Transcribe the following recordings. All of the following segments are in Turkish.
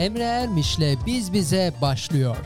Emre Ermiş'le Biz Bize başlıyor.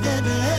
that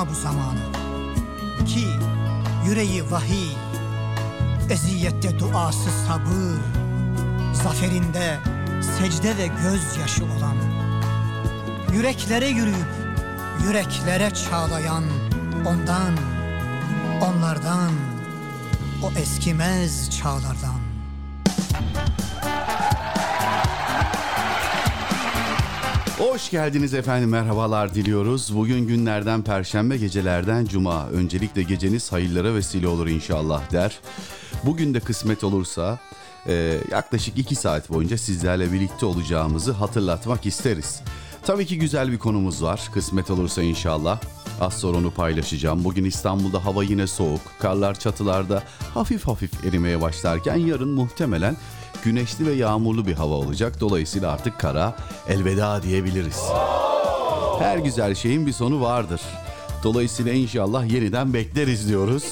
hatırlatma bu zamanı Ki yüreği vahiy Eziyette duası sabır Zaferinde secde ve gözyaşı olan Yüreklere yürüyüp yüreklere çağlayan Ondan, onlardan O eskimez çağlardan Hoş geldiniz efendim merhabalar diliyoruz. Bugün günlerden perşembe gecelerden cuma. Öncelikle geceniz hayırlara vesile olur inşallah der. Bugün de kısmet olursa e, yaklaşık iki saat boyunca sizlerle birlikte olacağımızı hatırlatmak isteriz. Tabii ki güzel bir konumuz var kısmet olursa inşallah. Az sonra onu paylaşacağım. Bugün İstanbul'da hava yine soğuk. Karlar çatılarda hafif hafif erimeye başlarken yarın muhtemelen güneşli ve yağmurlu bir hava olacak. Dolayısıyla artık kara elveda diyebiliriz. Her güzel şeyin bir sonu vardır. Dolayısıyla inşallah yeniden bekleriz diyoruz.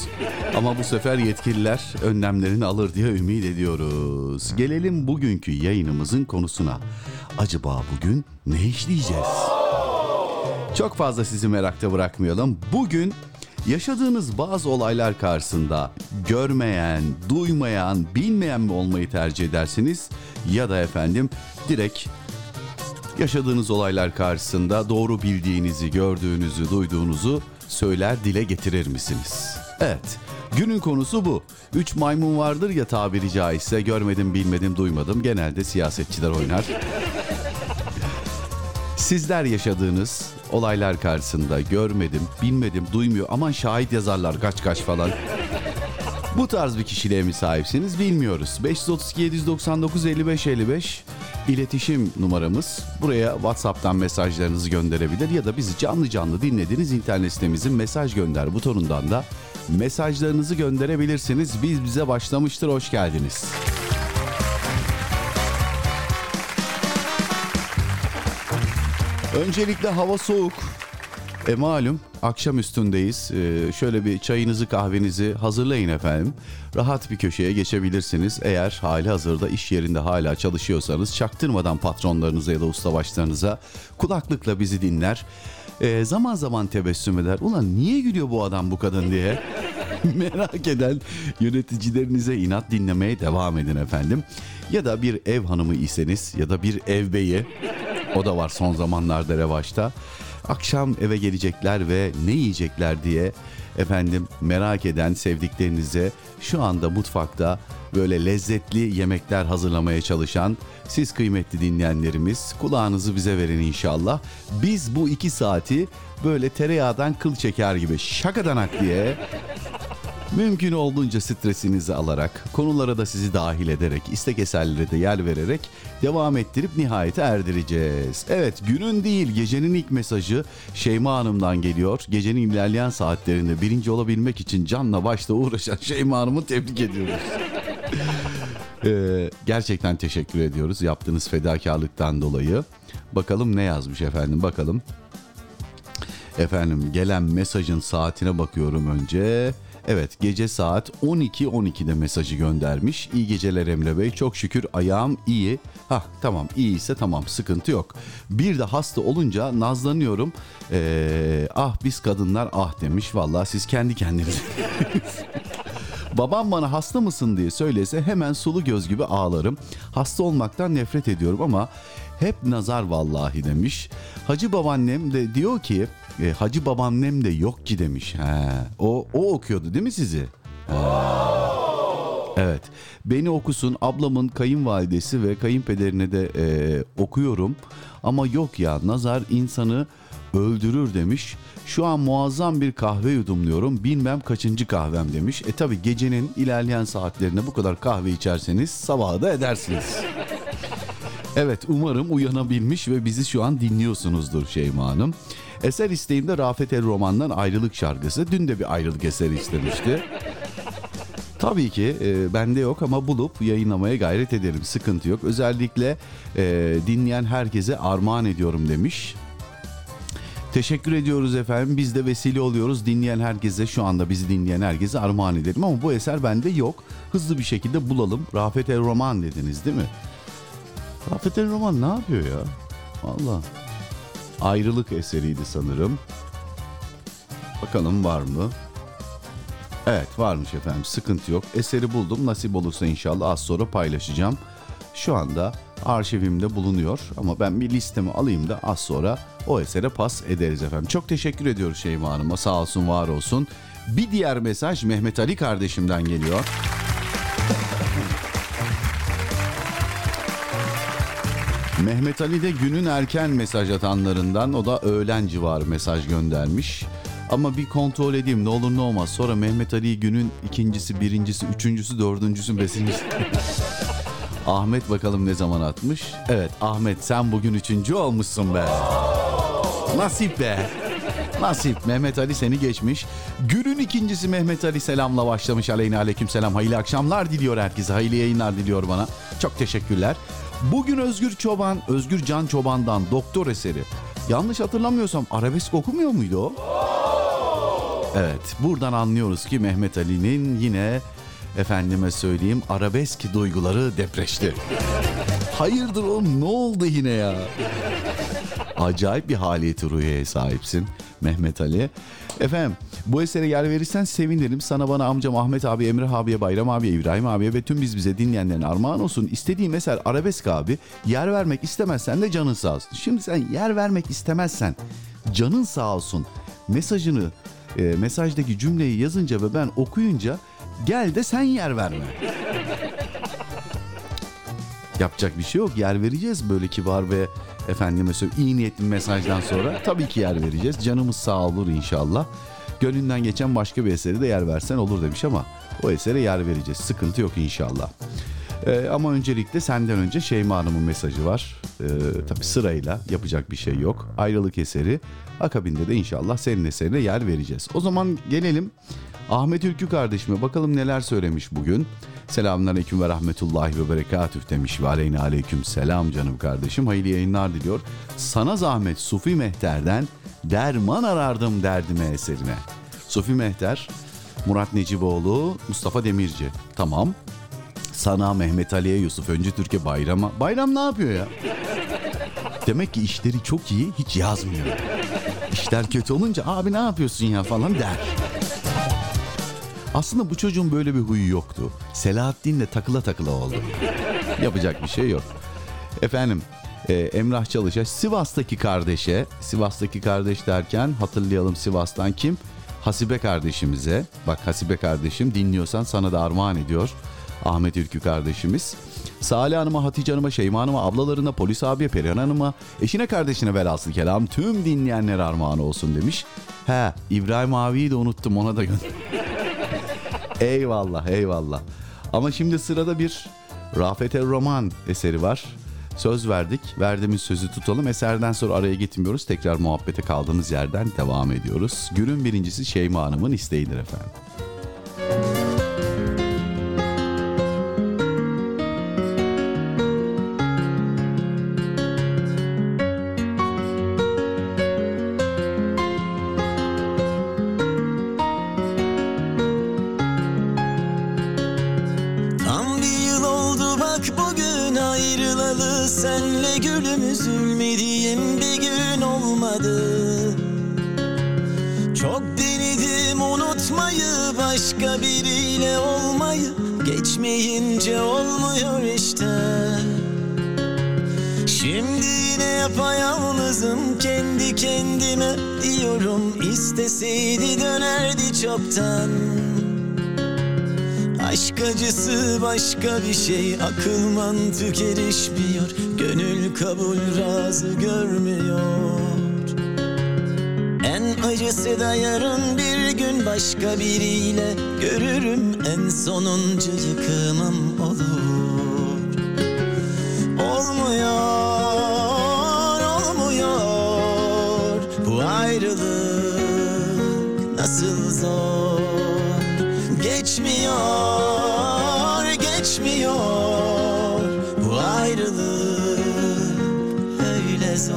Ama bu sefer yetkililer önlemlerini alır diye ümit ediyoruz. Gelelim bugünkü yayınımızın konusuna. Acaba bugün ne işleyeceğiz? Çok fazla sizi merakta bırakmayalım. Bugün yaşadığınız bazı olaylar karşısında görmeyen, duymayan, bilmeyen mi olmayı tercih edersiniz? Ya da efendim direkt yaşadığınız olaylar karşısında doğru bildiğinizi, gördüğünüzü, duyduğunuzu söyler dile getirir misiniz? Evet. Günün konusu bu. Üç maymun vardır ya tabiri caizse görmedim, bilmedim, duymadım. Genelde siyasetçiler oynar. Sizler yaşadığınız olaylar karşısında görmedim, bilmedim, duymuyor. Aman şahit yazarlar kaç kaç falan. Bu tarz bir kişiliğe mi sahipsiniz bilmiyoruz. 532 799 55 55 iletişim numaramız. Buraya WhatsApp'tan mesajlarınızı gönderebilir ya da bizi canlı canlı dinlediğiniz internet sitemizin mesaj gönder butonundan da mesajlarınızı gönderebilirsiniz. Biz bize başlamıştır. Hoş geldiniz. Öncelikle hava soğuk. E malum akşam üstündeyiz. Ee, şöyle bir çayınızı kahvenizi hazırlayın efendim. Rahat bir köşeye geçebilirsiniz. Eğer hali hazırda iş yerinde hala çalışıyorsanız çaktırmadan patronlarınıza ya da ustabaşlarınıza kulaklıkla bizi dinler. Ee, zaman zaman tebessüm eder. Ulan niye gülüyor bu adam bu kadın diye. Merak eden yöneticilerinize inat dinlemeye devam edin efendim. Ya da bir ev hanımı iseniz ya da bir ev beyi o da var son zamanlarda revaçta. Akşam eve gelecekler ve ne yiyecekler diye efendim merak eden sevdiklerinize şu anda mutfakta böyle lezzetli yemekler hazırlamaya çalışan siz kıymetli dinleyenlerimiz kulağınızı bize verin inşallah. Biz bu iki saati böyle tereyağdan kıl çeker gibi şakadanak diye Mümkün olduğunca stresinizi alarak, konulara da sizi dahil ederek, istek eserlere de yer vererek devam ettirip nihayete erdireceğiz. Evet günün değil gecenin ilk mesajı Şeyma Hanım'dan geliyor. Gecenin ilerleyen saatlerinde birinci olabilmek için canla başla uğraşan Şeyma Hanım'ı tebrik ediyoruz. ee, gerçekten teşekkür ediyoruz yaptığınız fedakarlıktan dolayı. Bakalım ne yazmış efendim bakalım. Efendim gelen mesajın saatine bakıyorum önce. Evet gece saat 12.12'de mesajı göndermiş. İyi geceler Emre Bey. Çok şükür ayağım iyi. Ha tamam iyi ise tamam sıkıntı yok. Bir de hasta olunca nazlanıyorum. Ee, ah biz kadınlar ah demiş. Vallahi siz kendi kendinize. Babam bana hasta mısın diye söylese hemen sulu göz gibi ağlarım. Hasta olmaktan nefret ediyorum ama hep nazar vallahi demiş. Hacı babaannem de diyor ki e, Hacı babaannem de yok ki demiş. He, o, o okuyordu değil mi sizi? He. Evet. Beni okusun ablamın kayınvalidesi ve kayınpederine de e, okuyorum. Ama yok ya nazar insanı öldürür demiş. Şu an muazzam bir kahve yudumluyorum. Bilmem kaçıncı kahvem demiş. E tabi gecenin ilerleyen saatlerinde bu kadar kahve içerseniz sabaha da edersiniz. Evet umarım uyanabilmiş ve bizi şu an dinliyorsunuzdur Şeyma Hanım. Eser isteğimde Rafet El Roman'dan Ayrılık şarkısı. Dün de bir ayrılık eseri istemişti. Tabii ki e, bende yok ama bulup yayınlamaya gayret ederim. Sıkıntı yok. Özellikle e, dinleyen herkese armağan ediyorum demiş. Teşekkür ediyoruz efendim. Biz de vesile oluyoruz. Dinleyen herkese şu anda bizi dinleyen herkese armağan edelim. Ama bu eser bende yok. Hızlı bir şekilde bulalım. Rafet El Roman dediniz değil mi? Rafet El Roman ne yapıyor ya? Allah. Ayrılık eseriydi sanırım. Bakalım var mı? Evet varmış efendim sıkıntı yok. Eseri buldum nasip olursa inşallah az sonra paylaşacağım. Şu anda arşivimde bulunuyor ama ben bir listemi alayım da az sonra o esere pas ederiz efendim. Çok teşekkür ediyoruz Şeyma Hanım'a sağ olsun var olsun. Bir diğer mesaj Mehmet Ali kardeşimden geliyor. Mehmet Ali de günün erken mesaj atanlarından o da öğlen civarı mesaj göndermiş. Ama bir kontrol edeyim ne olur ne olmaz. Sonra Mehmet Ali günün ikincisi, birincisi, üçüncüsü, dördüncüsü, beşincisi. Ahmet bakalım ne zaman atmış. Evet Ahmet sen bugün üçüncü olmuşsun be. Nasip be. Nasip Mehmet Ali seni geçmiş. Günün ikincisi Mehmet Ali selamla başlamış. Aleyna aleyküm selam. Hayırlı akşamlar diliyor herkese. Hayırlı yayınlar diliyor bana. Çok teşekkürler. Bugün Özgür Çoban, Özgür Can Çoban'dan doktor eseri. Yanlış hatırlamıyorsam arabesk okumuyor muydu o? Evet buradan anlıyoruz ki Mehmet Ali'nin yine efendime söyleyeyim arabesk duyguları depreşti. Hayırdır oğlum ne oldu yine ya? Acayip bir haliyeti ruhiye sahipsin Mehmet Ali. Efendim bu esere yer verirsen sevinirim. Sana bana amcam Ahmet abi, Emre abiye, Bayram abiye, İbrahim abiye ve tüm biz bize dinleyenlerin armağan olsun. İstediğim eser arabesk abi. Yer vermek istemezsen de canın sağ olsun. Şimdi sen yer vermek istemezsen canın sağ olsun mesajını e, mesajdaki cümleyi yazınca ve ben okuyunca gel de sen yer verme. Yapacak bir şey yok. Yer vereceğiz böyle kibar ve efendime söyleyeyim iyi niyetli mesajdan sonra tabii ki yer vereceğiz. Canımız sağ olur inşallah. Gönlünden geçen başka bir eseri de yer versen olur demiş ama o esere yer vereceğiz. Sıkıntı yok inşallah. Ee, ama öncelikle senden önce Şeyma Hanım'ın mesajı var. Ee, tabii sırayla yapacak bir şey yok. Ayrılık eseri. Akabinde de inşallah senin eserine yer vereceğiz. O zaman gelelim Ahmet Ülkü kardeşime bakalım neler söylemiş bugün. Selamünaleyküm ve rahmetullahi ve berekatüh demiş ve aleyna aleyküm selam canım kardeşim. Hayırlı yayınlar diliyor. Sana zahmet Sufi Mehter'den derman arardım derdime eserine. Sufi Mehter, Murat Neciboğlu, Mustafa Demirci. Tamam. Sana Mehmet Ali'ye Yusuf Öncü Türkiye Bayram'a. Bayram ne yapıyor ya? Demek ki işleri çok iyi hiç yazmıyor. İşler kötü olunca abi ne yapıyorsun ya falan der. Aslında bu çocuğun böyle bir huyu yoktu. Selahattin'le takıla takıla oldu. Yapacak bir şey yok. Efendim e, Emrah Çalışaş Sivas'taki kardeşe, Sivas'taki kardeş derken hatırlayalım Sivas'tan kim? Hasibe kardeşimize. Bak Hasibe kardeşim dinliyorsan sana da armağan ediyor. Ahmet Ülkü kardeşimiz. Salih Hanım'a, Hatice Hanım'a, Şeyma Hanım'a, ablalarına, Polis abiye, Perihan Hanım'a, eşine kardeşine velhasıl kelam tüm dinleyenler armağan olsun demiş. He İbrahim abiyi de unuttum ona da gönder. eyvallah eyvallah. Ama şimdi sırada bir Rafet El Roman eseri var. Söz verdik. Verdiğimiz sözü tutalım. Eserden sonra araya gitmiyoruz. Tekrar muhabbete kaldığımız yerden devam ediyoruz. Günün birincisi Şeyma Hanım'ın isteğidir efendim. Üzülmediğim bir gün olmadı. Çok denedim unutmayı başka biriyle olmayı. Geçmeyince olmuyor işte. Şimdi yine yapayalnızım kendi kendime diyorum. İsteseydi dönerdi çoktan. Aşk acısı başka bir şey Akıl mantık erişmiyor Gönül kabul razı görmüyor. En acısı da yarın bir gün Başka biriyle görürüm En sonuncu yıkımım olur. Olmuyor, olmuyor. Bu ayrılık nasıl zor? Geçmiyor, Yaz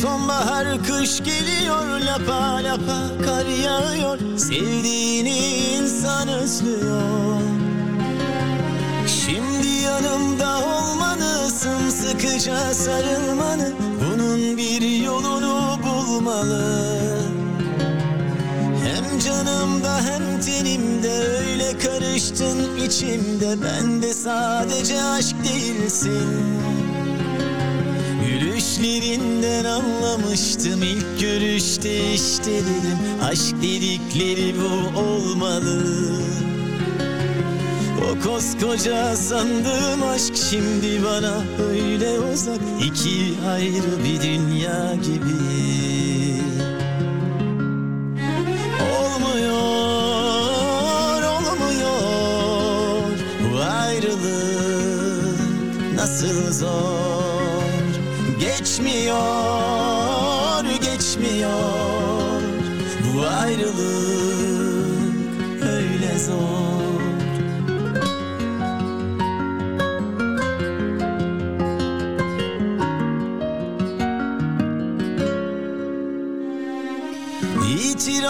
sonbahar kış geliyor lapa lapa kar yağıyor. Sevdiğini insan özlüyor sarılmanı Bunun bir yolunu bulmalı. Hem canımda hem tenimde öyle karıştın içimde. Ben de sadece aşk değilsin. Gülüşlerinden anlamıştım ilk görüşte işte dedim Aşk dedikleri bu olmalı O koskoca sandığım aşk şimdi bana öyle uzak. İki ayrı bir dünya gibi. Olmuyor, olmuyor. Bu ayrılık nasıl zor? Geçmiyor, geçmiyor. Bu ayrılık öyle zor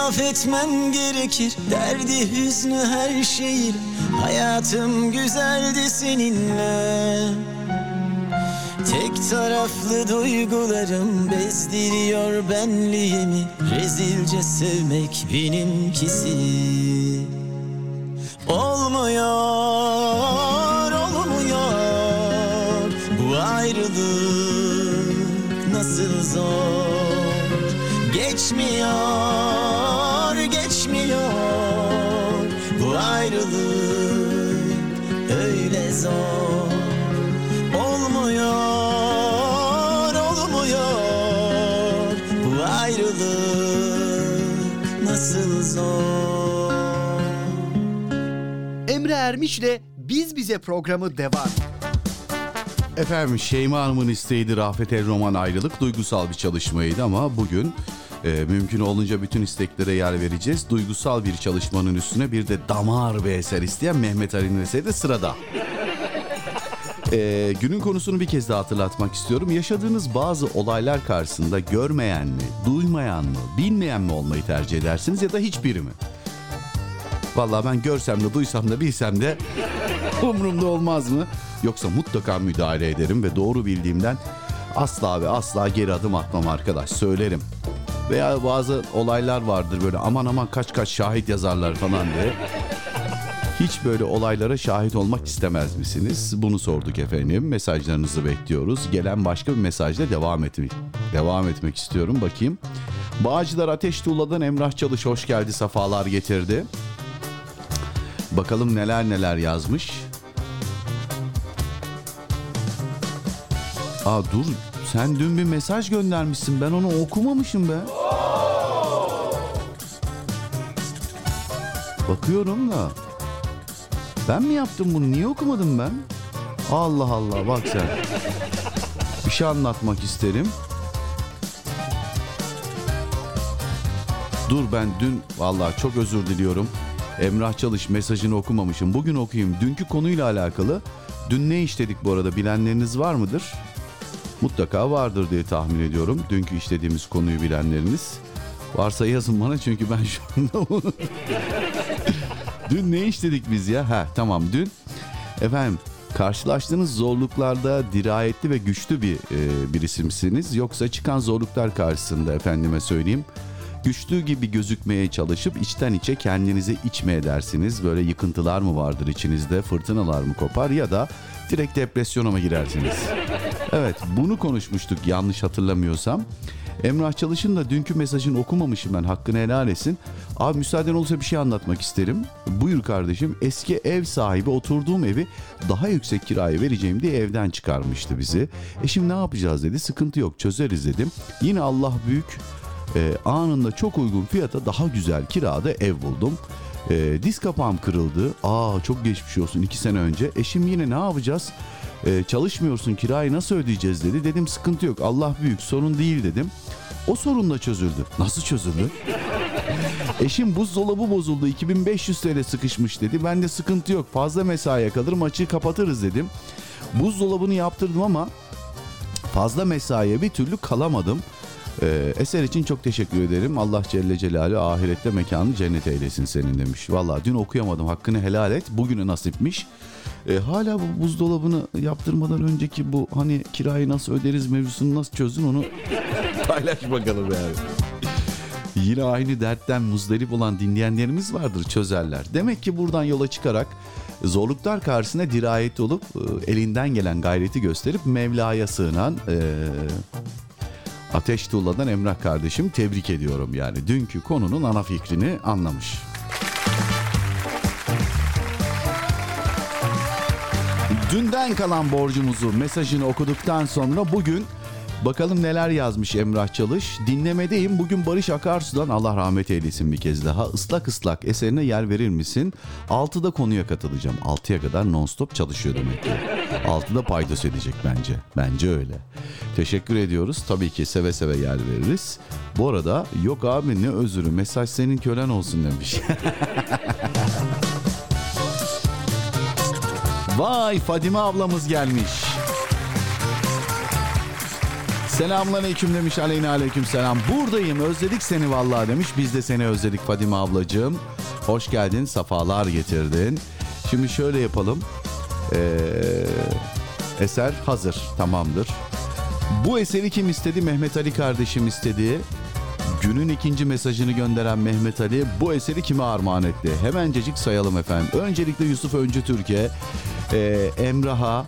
İtiraf etmem gerekir. Derdi hüznü her şeyi. Hayatım güzeldi seninle. Tek taraflı duygularım bezdiriyor benliğimi. Rezilce sevmek benimkisi. Olmuyor, olmuyor. Bu ayrılık nasıl zor? Geçmiyor, zor Olmuyor, olmuyor Bu ayrılık nasıl zor Emre Ermiş'le Biz Bize programı devam. Efendim Şeyma Hanım'ın isteğiydi Rafet El Roman ayrılık duygusal bir çalışmaydı ama bugün e, mümkün olunca bütün isteklere yer vereceğiz. Duygusal bir çalışmanın üstüne bir de damar bir eser isteyen Mehmet Ali'nin eseri de sırada. E, günün konusunu bir kez daha hatırlatmak istiyorum. Yaşadığınız bazı olaylar karşısında görmeyen mi, duymayan mı, bilmeyen mi olmayı tercih edersiniz ya da hiçbiri mi? Vallahi ben görsem de duysam da bilsem de umurumda olmaz mı? Yoksa mutlaka müdahale ederim ve doğru bildiğimden asla ve asla geri adım atmam arkadaş söylerim. Veya bazı olaylar vardır böyle aman aman kaç kaç şahit yazarlar falan diye. Hiç böyle olaylara şahit olmak istemez misiniz? Bunu sorduk efendim. Mesajlarınızı bekliyoruz. Gelen başka bir mesajla devam etmek devam etmek istiyorum. Bakayım. Bağcılar Ateş Tuğla'dan Emrah Çalış hoş geldi, safalar getirdi. Bakalım neler neler yazmış. Aa dur sen dün bir mesaj göndermişsin ben onu okumamışım be. Bakıyorum da. Ben mi yaptım bunu niye okumadım ben? Allah Allah bak sen. Bir şey anlatmak isterim. Dur ben dün vallahi çok özür diliyorum. Emrah Çalış mesajını okumamışım. Bugün okuyayım. Dünkü konuyla alakalı. Dün ne işledik bu arada bilenleriniz var mıdır? Mutlaka vardır diye tahmin ediyorum. Dünkü işlediğimiz konuyu bilenleriniz. Varsa yazın bana çünkü ben şu anda. Dün ne işledik biz ya? Ha tamam dün. Efendim karşılaştığınız zorluklarda dirayetli ve güçlü bir e, birisimsiniz. Yoksa çıkan zorluklar karşısında efendime söyleyeyim güçlü gibi gözükmeye çalışıp içten içe kendinizi içme edersiniz. Böyle yıkıntılar mı vardır içinizde, fırtınalar mı kopar ya da direkt depresyona mı girersiniz? Evet bunu konuşmuştuk yanlış hatırlamıyorsam. Emrah Çalış'ın da dünkü mesajını okumamışım ben hakkını helal etsin. Abi müsaaden olursa bir şey anlatmak isterim. Buyur kardeşim eski ev sahibi oturduğum evi daha yüksek kiraya vereceğim diye evden çıkarmıştı bizi. E şimdi ne yapacağız dedi sıkıntı yok çözeriz dedim. Yine Allah büyük e, anında çok uygun fiyata daha güzel kirada ev buldum. E, diz kapağım kırıldı. Aa çok geçmiş olsun iki sene önce. Eşim yine ne yapacağız? E, çalışmıyorsun kirayı nasıl ödeyeceğiz dedi. Dedim sıkıntı yok Allah büyük sorun değil dedim. O sorun da çözüldü. Nasıl çözüldü? Eşim buzdolabı bozuldu 2500 TL sıkışmış dedi. Ben de sıkıntı yok fazla mesaiye kalır maçı kapatırız dedim. Buzdolabını yaptırdım ama fazla mesaiye bir türlü kalamadım. Ee, eser için çok teşekkür ederim. Allah Celle Celaluhu ahirette mekanı cennet eylesin senin demiş. Valla dün okuyamadım hakkını helal et. Bugüne nasipmiş. Ee, hala bu buzdolabını yaptırmadan önceki bu hani kirayı nasıl öderiz mevzusunu nasıl çözdün onu paylaş bakalım yani. Yine aynı dertten muzdarip olan dinleyenlerimiz vardır çözerler. Demek ki buradan yola çıkarak zorluklar karşısında dirayet olup e, elinden gelen gayreti gösterip Mevla'ya sığınan e, Ateş Tuğla'dan Emrah kardeşim tebrik ediyorum yani. Dünkü konunun ana fikrini anlamış. Dünden kalan borcumuzu mesajını okuduktan sonra bugün bakalım neler yazmış Emrah Çalış. Dinlemedeyim bugün Barış Akarsu'dan Allah rahmet eylesin bir kez daha. Islak ıslak eserine yer verir misin? 6'da konuya katılacağım. 6'ya kadar non-stop çalışıyor demek ki. 6'da paydos edecek bence. Bence öyle. Teşekkür ediyoruz. Tabii ki seve seve yer veririz. Bu arada yok abi ne özürü mesaj senin kölen olsun demiş. Vay Fadime ablamız gelmiş. Selamünaleyküm demiş aleyna aleyküm selam. Buradayım özledik seni vallahi demiş. Biz de seni özledik Fadime ablacığım. Hoş geldin safalar getirdin. Şimdi şöyle yapalım. Ee, eser hazır tamamdır. Bu eseri kim istedi? Mehmet Ali kardeşim istedi. Günün ikinci mesajını gönderen Mehmet Ali bu eseri kime armağan etti? Hemencecik sayalım efendim. Öncelikle Yusuf Öncü Türkiye, e, Emrah'a,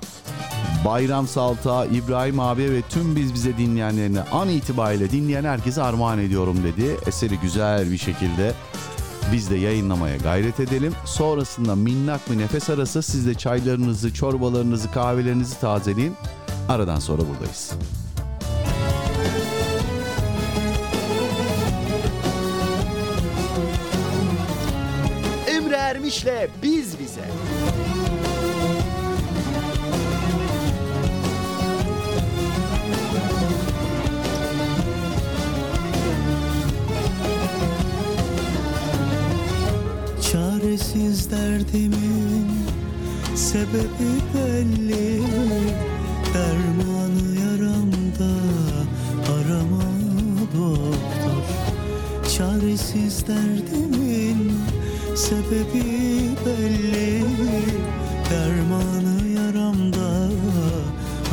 Bayram Salta, İbrahim abi ve tüm biz bize dinleyenlerine an itibariyle dinleyen herkese armağan ediyorum dedi. Eseri güzel bir şekilde biz de yayınlamaya gayret edelim. Sonrasında minnak bir nefes arası siz de çaylarınızı, çorbalarınızı, kahvelerinizi tazeleyin. Aradan sonra buradayız. Ermiş'le Biz Bize. Çaresiz derdimin sebebi belli Dermanı yaramda arama doktor Çaresiz derdimin sebebi belli Dermanı yaramda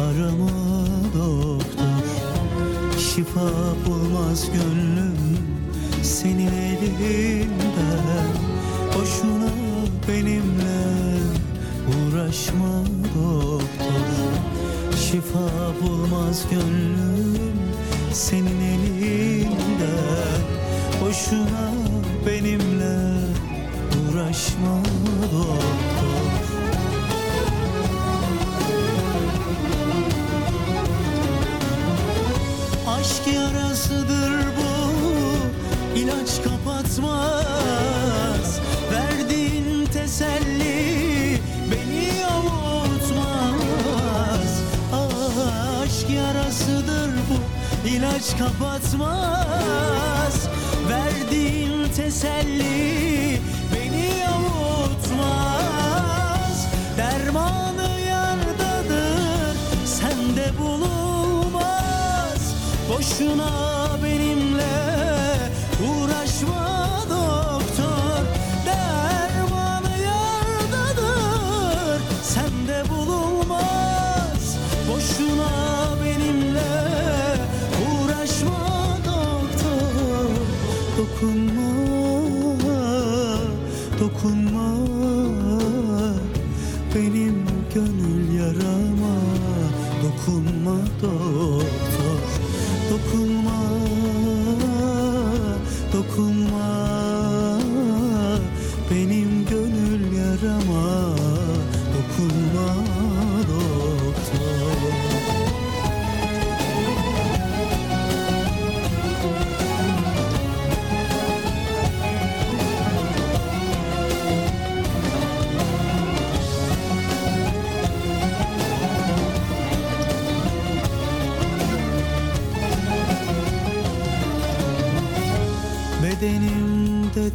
arama doktor. Şifa bulmaz gönlüm senin elinden. Boşuna benimle uğraşma doktor. Şifa bulmaz gönlüm senin elinden. Boşuna benimle uğraşma doktor? Aşk yarasıdır bu ilaç kapatmaz. Verdiğin teselli beni avutmaz Ah, Aşk yarasıdır bu ilaç kapatmaz. Verdiğin teselli Boşuna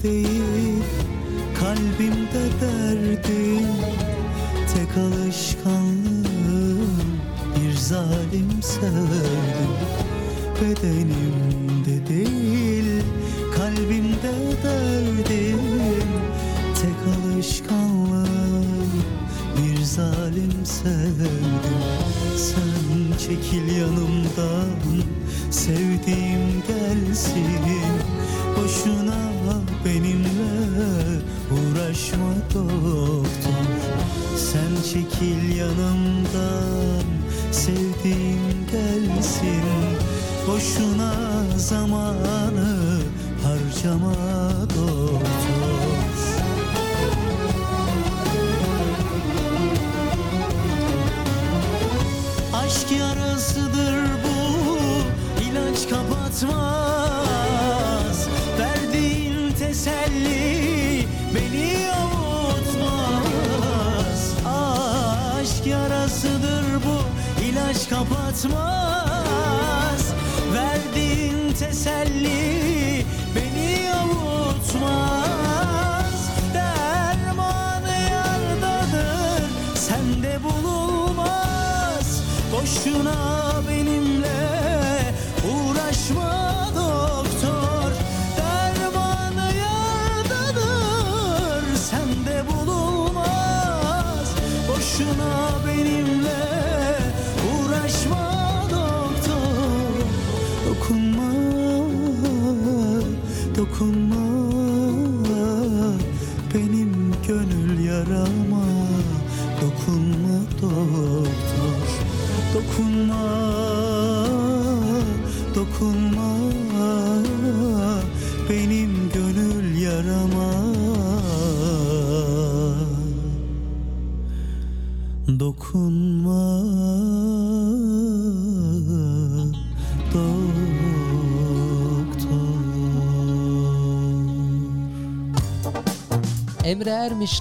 değil kalbimde derdim Tek alışkanlığım. Bir zalim sevdim Bedenimde değil. Kalbimde derdim Tek alışkanlığım. Bir zalim sevdim. Sen çekil yanımdan sevdiğim gelsin. Boşuna benimle uğraşma doktor. Sen çekil yanımdan sevdiğim gelsin. Boşuna zamanı harcama doktor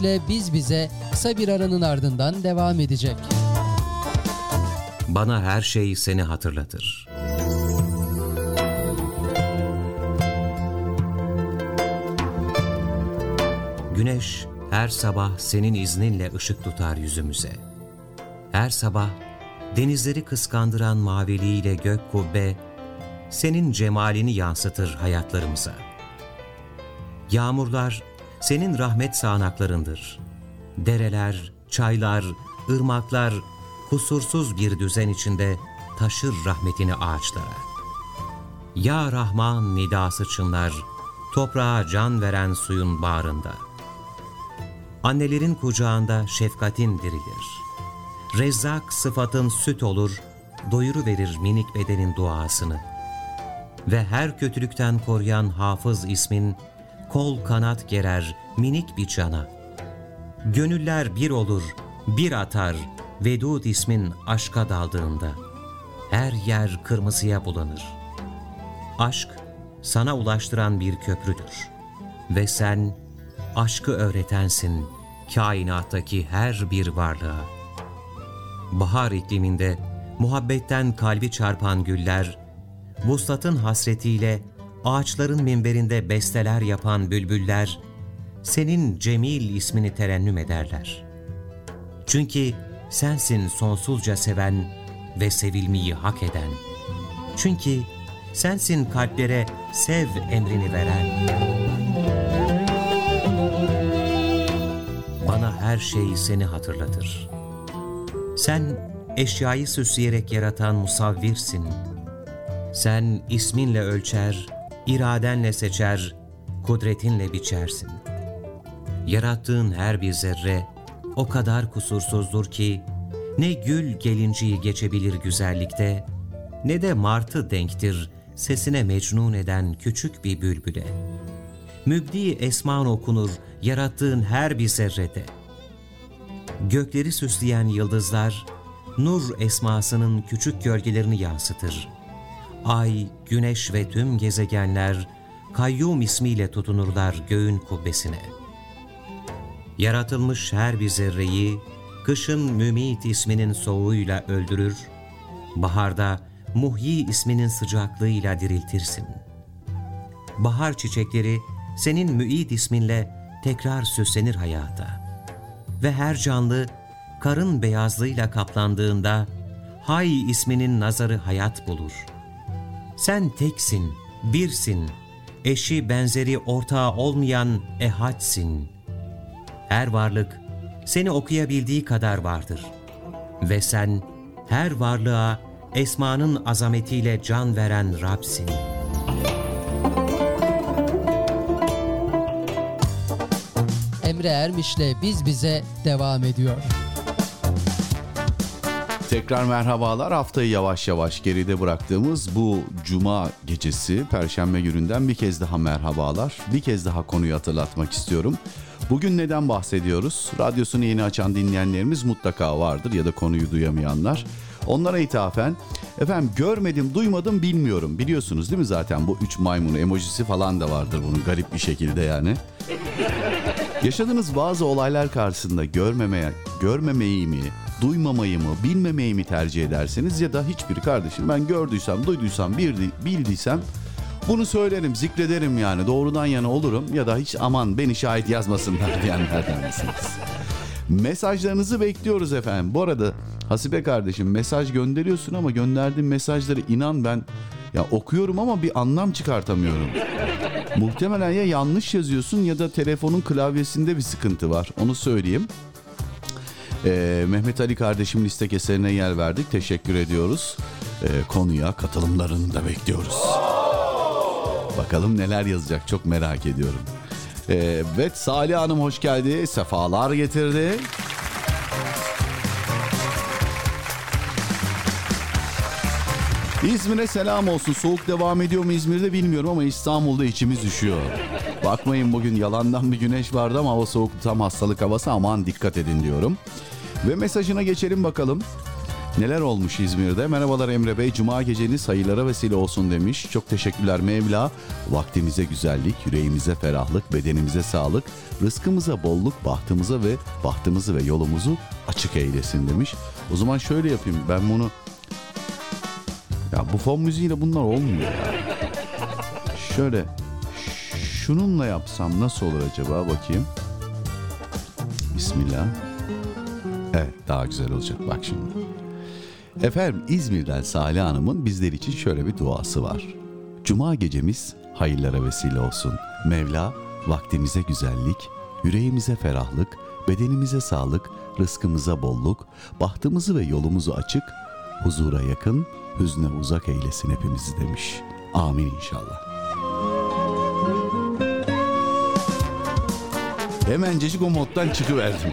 Ermiş'le Biz Bize kısa bir aranın ardından devam edecek. Bana her şey seni hatırlatır. Güneş her sabah senin izninle ışık tutar yüzümüze. Her sabah denizleri kıskandıran maviliğiyle gök kubbe senin cemalini yansıtır hayatlarımıza. Yağmurlar senin rahmet sağanaklarındır. Dereler, çaylar, ırmaklar kusursuz bir düzen içinde taşır rahmetini ağaçlara. Ya Rahman nidası çınlar, toprağa can veren suyun bağrında. Annelerin kucağında şefkatin dirilir. Rezzak sıfatın süt olur, doyuru verir minik bedenin duasını. Ve her kötülükten koruyan hafız ismin, kol kanat gerer minik bir cana. Gönüller bir olur, bir atar, Vedud ismin aşka daldığında. Her yer kırmızıya bulanır. Aşk, sana ulaştıran bir köprüdür. Ve sen, aşkı öğretensin kainattaki her bir varlığa. Bahar ikliminde muhabbetten kalbi çarpan güller, vuslatın hasretiyle ağaçların minberinde besteler yapan bülbüller, senin Cemil ismini terennüm ederler. Çünkü sensin sonsuzca seven ve sevilmeyi hak eden. Çünkü sensin kalplere sev emrini veren. Bana her şey seni hatırlatır. Sen eşyayı süsleyerek yaratan musavvirsin. Sen isminle ölçer, iradenle seçer, kudretinle biçersin. Yarattığın her bir zerre o kadar kusursuzdur ki ne gül gelinciyi geçebilir güzellikte ne de martı denktir sesine mecnun eden küçük bir bülbüle. Mübdi esman okunur yarattığın her bir zerrede. Gökleri süsleyen yıldızlar, nur esmasının küçük gölgelerini yansıtır. Ay, güneş ve tüm gezegenler, kayyum ismiyle tutunurlar göğün kubbesine. Yaratılmış her bir zerreyi, kışın mümit isminin soğuğuyla öldürür, baharda muhyi isminin sıcaklığıyla diriltirsin. Bahar çiçekleri, senin müid isminle tekrar süslenir hayata. Ve her canlı karın beyazlığıyla kaplandığında Hay isminin nazarı hayat bulur. Sen teksin, birsin, eşi benzeri ortağı olmayan ehadsin. Her varlık seni okuyabildiği kadar vardır. Ve sen her varlığa esmanın azametiyle can veren Rab'sin. Emre Ermiş'le Biz Bize devam ediyor. Tekrar merhabalar. Haftayı yavaş yavaş geride bıraktığımız bu cuma gecesi perşembe gününden bir kez daha merhabalar. Bir kez daha konuyu hatırlatmak istiyorum. Bugün neden bahsediyoruz? Radyosunu yeni açan dinleyenlerimiz mutlaka vardır ya da konuyu duyamayanlar. Onlara ithafen efendim görmedim duymadım bilmiyorum. Biliyorsunuz değil mi zaten bu üç maymun emojisi falan da vardır bunun garip bir şekilde yani. Yaşadığınız bazı olaylar karşısında görmemeye, görmemeyi mi, duymamayı mı, bilmemeyi mi tercih ederseniz ya da hiçbir kardeşim ben gördüysem, duyduysam, bildi, bildiysem bunu söylerim, zikrederim yani doğrudan yana olurum ya da hiç aman beni şahit yazmasınlar diyenlerden misiniz? Mesajlarınızı bekliyoruz efendim. Bu arada Hasibe kardeşim mesaj gönderiyorsun ama gönderdiğin mesajları inan ben ya okuyorum ama bir anlam çıkartamıyorum. Muhtemelen ya yanlış yazıyorsun ya da telefonun klavyesinde bir sıkıntı var. Onu söyleyeyim. Ee, Mehmet Ali kardeşimin istek eserine yer verdik. Teşekkür ediyoruz. Ee, konuya katılımlarını da bekliyoruz. Bakalım neler yazacak çok merak ediyorum. Ee, evet Salih Hanım hoş geldi. Sefalar getirdi. İzmir'e selam olsun. Soğuk devam ediyor mu İzmir'de bilmiyorum ama İstanbul'da içimiz üşüyor. Bakmayın bugün yalandan bir güneş vardı ama hava soğuk tam hastalık havası aman dikkat edin diyorum. Ve mesajına geçelim bakalım. Neler olmuş İzmir'de? Merhabalar Emre Bey. Cuma geceniz hayırlara vesile olsun demiş. Çok teşekkürler Mevla. Vaktimize güzellik, yüreğimize ferahlık, bedenimize sağlık, rızkımıza bolluk, bahtımıza ve bahtımızı ve yolumuzu açık eylesin demiş. O zaman şöyle yapayım. Ben bunu ya bu fon müziğiyle bunlar olmuyor ya. Şöyle şununla yapsam nasıl olur acaba bakayım. Bismillah. Evet daha güzel olacak bak şimdi. Efendim İzmir'den Salih Hanım'ın bizler için şöyle bir duası var. Cuma gecemiz hayırlara vesile olsun. Mevla vaktimize güzellik, yüreğimize ferahlık, bedenimize sağlık, rızkımıza bolluk, bahtımızı ve yolumuzu açık, huzura yakın, hüzne uzak eylesin hepimizi demiş. Amin inşallah. Hemencecik o moddan çıkıverdim.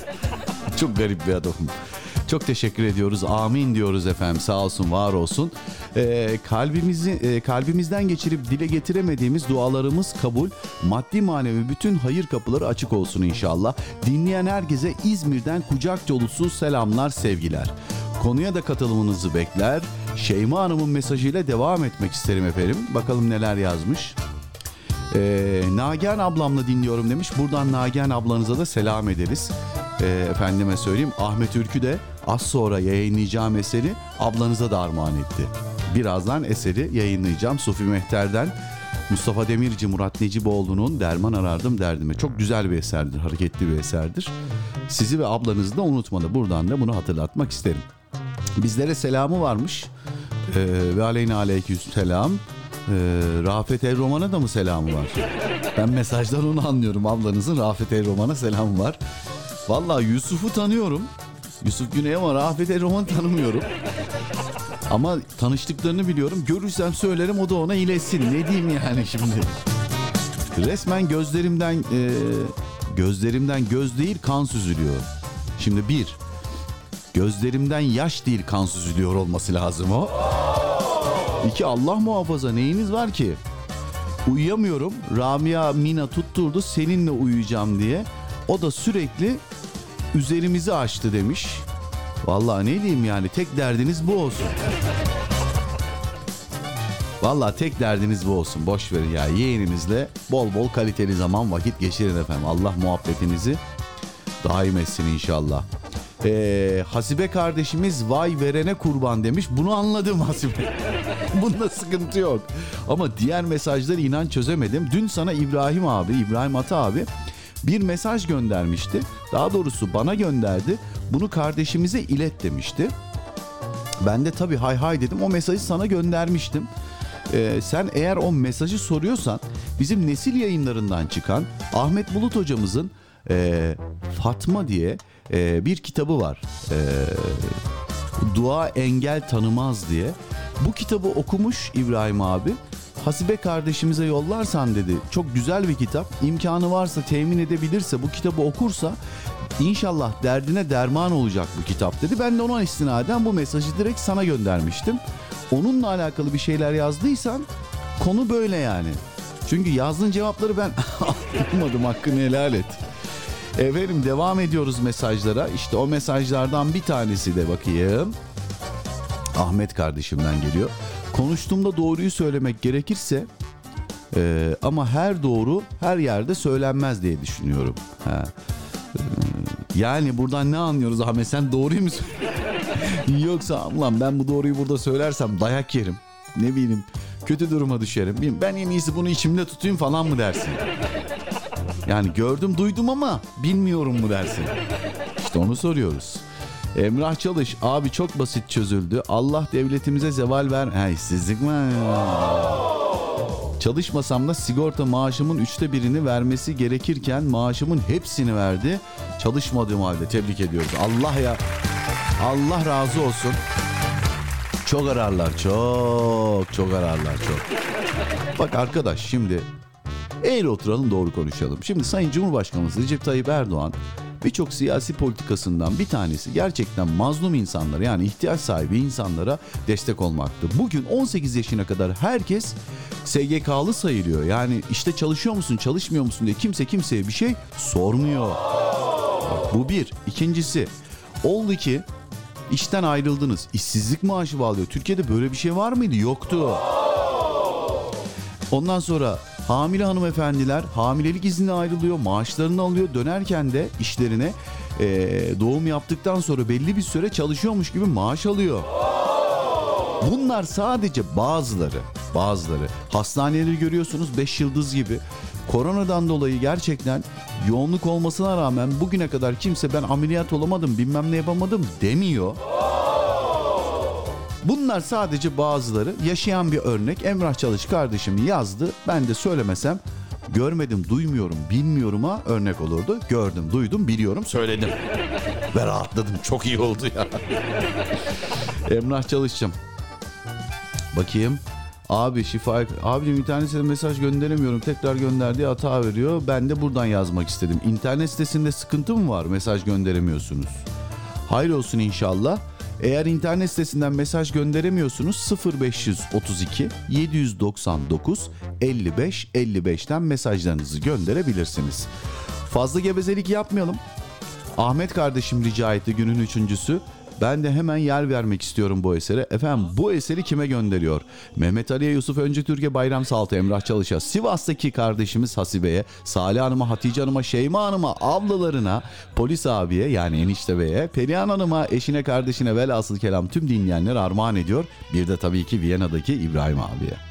Çok garip bir adamım. Çok teşekkür ediyoruz. Amin diyoruz efendim. Sağ olsun, var olsun. Ee, kalbimizi e, kalbimizden geçirip dile getiremediğimiz dualarımız kabul. Maddi manevi bütün hayır kapıları açık olsun inşallah. Dinleyen herkese İzmir'den kucak dolusu selamlar, sevgiler. Konuya da katılımınızı bekler. Şeyma Hanım'ın mesajıyla devam etmek isterim efendim. Bakalım neler yazmış. Ee, Nagihan ablamla dinliyorum demiş. Buradan Nagihan ablanıza da selam ederiz. Ee, efendime söyleyeyim Ahmet Ürkü de az sonra yayınlayacağım eseri ablanıza da armağan etti. Birazdan eseri yayınlayacağım Sufi Mehter'den. Mustafa Demirci, Murat Neciboğlu'nun Derman Arardım Derdime. Çok güzel bir eserdir, hareketli bir eserdir. Sizi ve ablanızı da unutmadı. Buradan da bunu hatırlatmak isterim. Bizlere selamı varmış. Ee, ve aleyna aleyküm selam. Ee, Rafet El Roman'a da mı selamı var? Ben mesajdan onu anlıyorum. Ablanızın Rafet El Roman'a selamı var. Vallahi Yusuf'u tanıyorum. Yusuf Güney ama Rafet El Roman'ı tanımıyorum. Ama tanıştıklarını biliyorum. Görürsem söylerim o da ona iletsin. Ne diyeyim yani şimdi? Resmen gözlerimden e, gözlerimden göz değil kan süzülüyor. Şimdi bir, gözlerimden yaş değil kan süzülüyor olması lazım o. İki Allah muhafaza neyiniz var ki? Uyuyamıyorum. Ramia Mina tutturdu seninle uyuyacağım diye. O da sürekli üzerimizi açtı demiş. Vallahi ne diyeyim yani tek derdiniz bu olsun. Vallahi tek derdiniz bu olsun. Boş verin ya. Yeğeninizle bol bol kaliteli zaman vakit geçirin efendim. Allah muhabbetinizi daim etsin inşallah. Ee, Hasibe kardeşimiz vay verene kurban demiş. Bunu anladım Hasibe. Bunda sıkıntı yok. Ama diğer mesajları inan çözemedim. Dün sana İbrahim abi, İbrahim Ata abi bir mesaj göndermişti. Daha doğrusu bana gönderdi. Bunu kardeşimize ilet demişti. Ben de tabii hay hay dedim. O mesajı sana göndermiştim. Ee, sen eğer o mesajı soruyorsan bizim nesil yayınlarından çıkan Ahmet Bulut hocamızın e, Fatma diye e, bir kitabı var. E, Dua engel tanımaz diye. Bu kitabı okumuş İbrahim abi. Hasibe kardeşimize yollarsan dedi. Çok güzel bir kitap. İmkanı varsa temin edebilirse bu kitabı okursa inşallah derdine derman olacak bu kitap dedi. Ben de ona istinaden bu mesajı direkt sana göndermiştim. Onunla alakalı bir şeyler yazdıysan konu böyle yani. Çünkü yazdığın cevapları ben anlamadım hakkını helal et. Efendim devam ediyoruz mesajlara. İşte o mesajlardan bir tanesi de bakayım. Ahmet kardeşimden geliyor. Konuştuğumda doğruyu söylemek gerekirse e, ama her doğru her yerde söylenmez diye düşünüyorum. Ha. E, yani buradan ne anlıyoruz Ahmet sen doğruyu mu? Yoksa ulan ben bu doğruyu burada söylersem dayak yerim. Ne bileyim kötü duruma düşerim. Ben en iyisi bunu içimde tutayım falan mı dersin? Yani gördüm duydum ama bilmiyorum mu dersin? İşte onu soruyoruz. Emrah Çalış abi çok basit çözüldü. Allah devletimize zeval ver. Ha işsizlik mi? Çalışmasam da sigorta maaşımın üçte birini vermesi gerekirken maaşımın hepsini verdi. Çalışmadığım halde tebrik ediyoruz. Allah ya Allah razı olsun. Çok ararlar çok çok ararlar çok. Bak arkadaş şimdi eğri oturalım doğru konuşalım. Şimdi Sayın Cumhurbaşkanımız Recep Tayyip Erdoğan birçok siyasi politikasından bir tanesi gerçekten mazlum insanlara yani ihtiyaç sahibi insanlara destek olmaktı. Bugün 18 yaşına kadar herkes SGK'lı sayılıyor. Yani işte çalışıyor musun çalışmıyor musun diye kimse kimseye bir şey sormuyor. Bak, bu bir. İkincisi oldu ki işten ayrıldınız. İşsizlik maaşı bağlıyor. Türkiye'de böyle bir şey var mıydı? Yoktu. Ondan sonra hamile hanımefendiler hamilelik iznine ayrılıyor, maaşlarını alıyor. Dönerken de işlerine eee, doğum yaptıktan sonra belli bir süre çalışıyormuş gibi maaş alıyor. Bunlar sadece bazıları, bazıları. Hastaneleri görüyorsunuz 5 yıldız gibi. Koronadan dolayı gerçekten yoğunluk olmasına rağmen bugüne kadar kimse ben ameliyat olamadım, bilmem ne yapamadım demiyor. Bunlar sadece bazıları yaşayan bir örnek. Emrah Çalış kardeşim yazdı. Ben de söylemesem görmedim, duymuyorum, bilmiyorum'a örnek olurdu. Gördüm, duydum, biliyorum, söyledim. Ve rahatladım. Çok iyi oldu ya. Emrah Çalış'cığım. Bakayım. Abi şifa... Abim internet sitesine mesaj gönderemiyorum. Tekrar gönder diye hata veriyor. Ben de buradan yazmak istedim. İnternet sitesinde sıkıntı mı var? Mesaj gönderemiyorsunuz. Hayır olsun inşallah. Eğer internet sitesinden mesaj gönderemiyorsunuz 0532 799 55 55'ten mesajlarınızı gönderebilirsiniz. Fazla gevezelik yapmayalım. Ahmet kardeşim rica etti günün üçüncüsü. Ben de hemen yer vermek istiyorum bu esere. Efendim bu eseri kime gönderiyor? Mehmet Ali'ye, Yusuf Öncü Türkiye, Bayram Saltı, Emrah Çalış'a, Sivas'taki kardeşimiz Hasibe'ye, Salih Hanım'a, Hatice Hanım'a, Şeyma Hanım'a, ablalarına, Polis abiye yani Enişte Bey'e, Perihan Hanım'a, eşine, kardeşine velhasıl kelam tüm dinleyenler armağan ediyor. Bir de tabii ki Viyana'daki İbrahim abiye.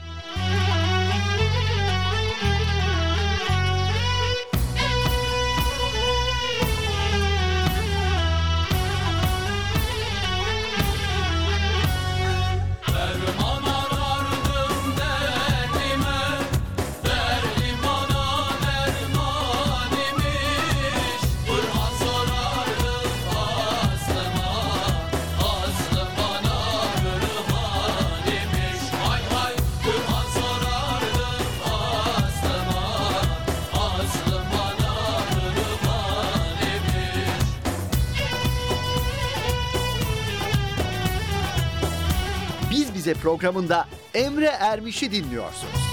Programında Emre Ermiş'i dinliyorsunuz.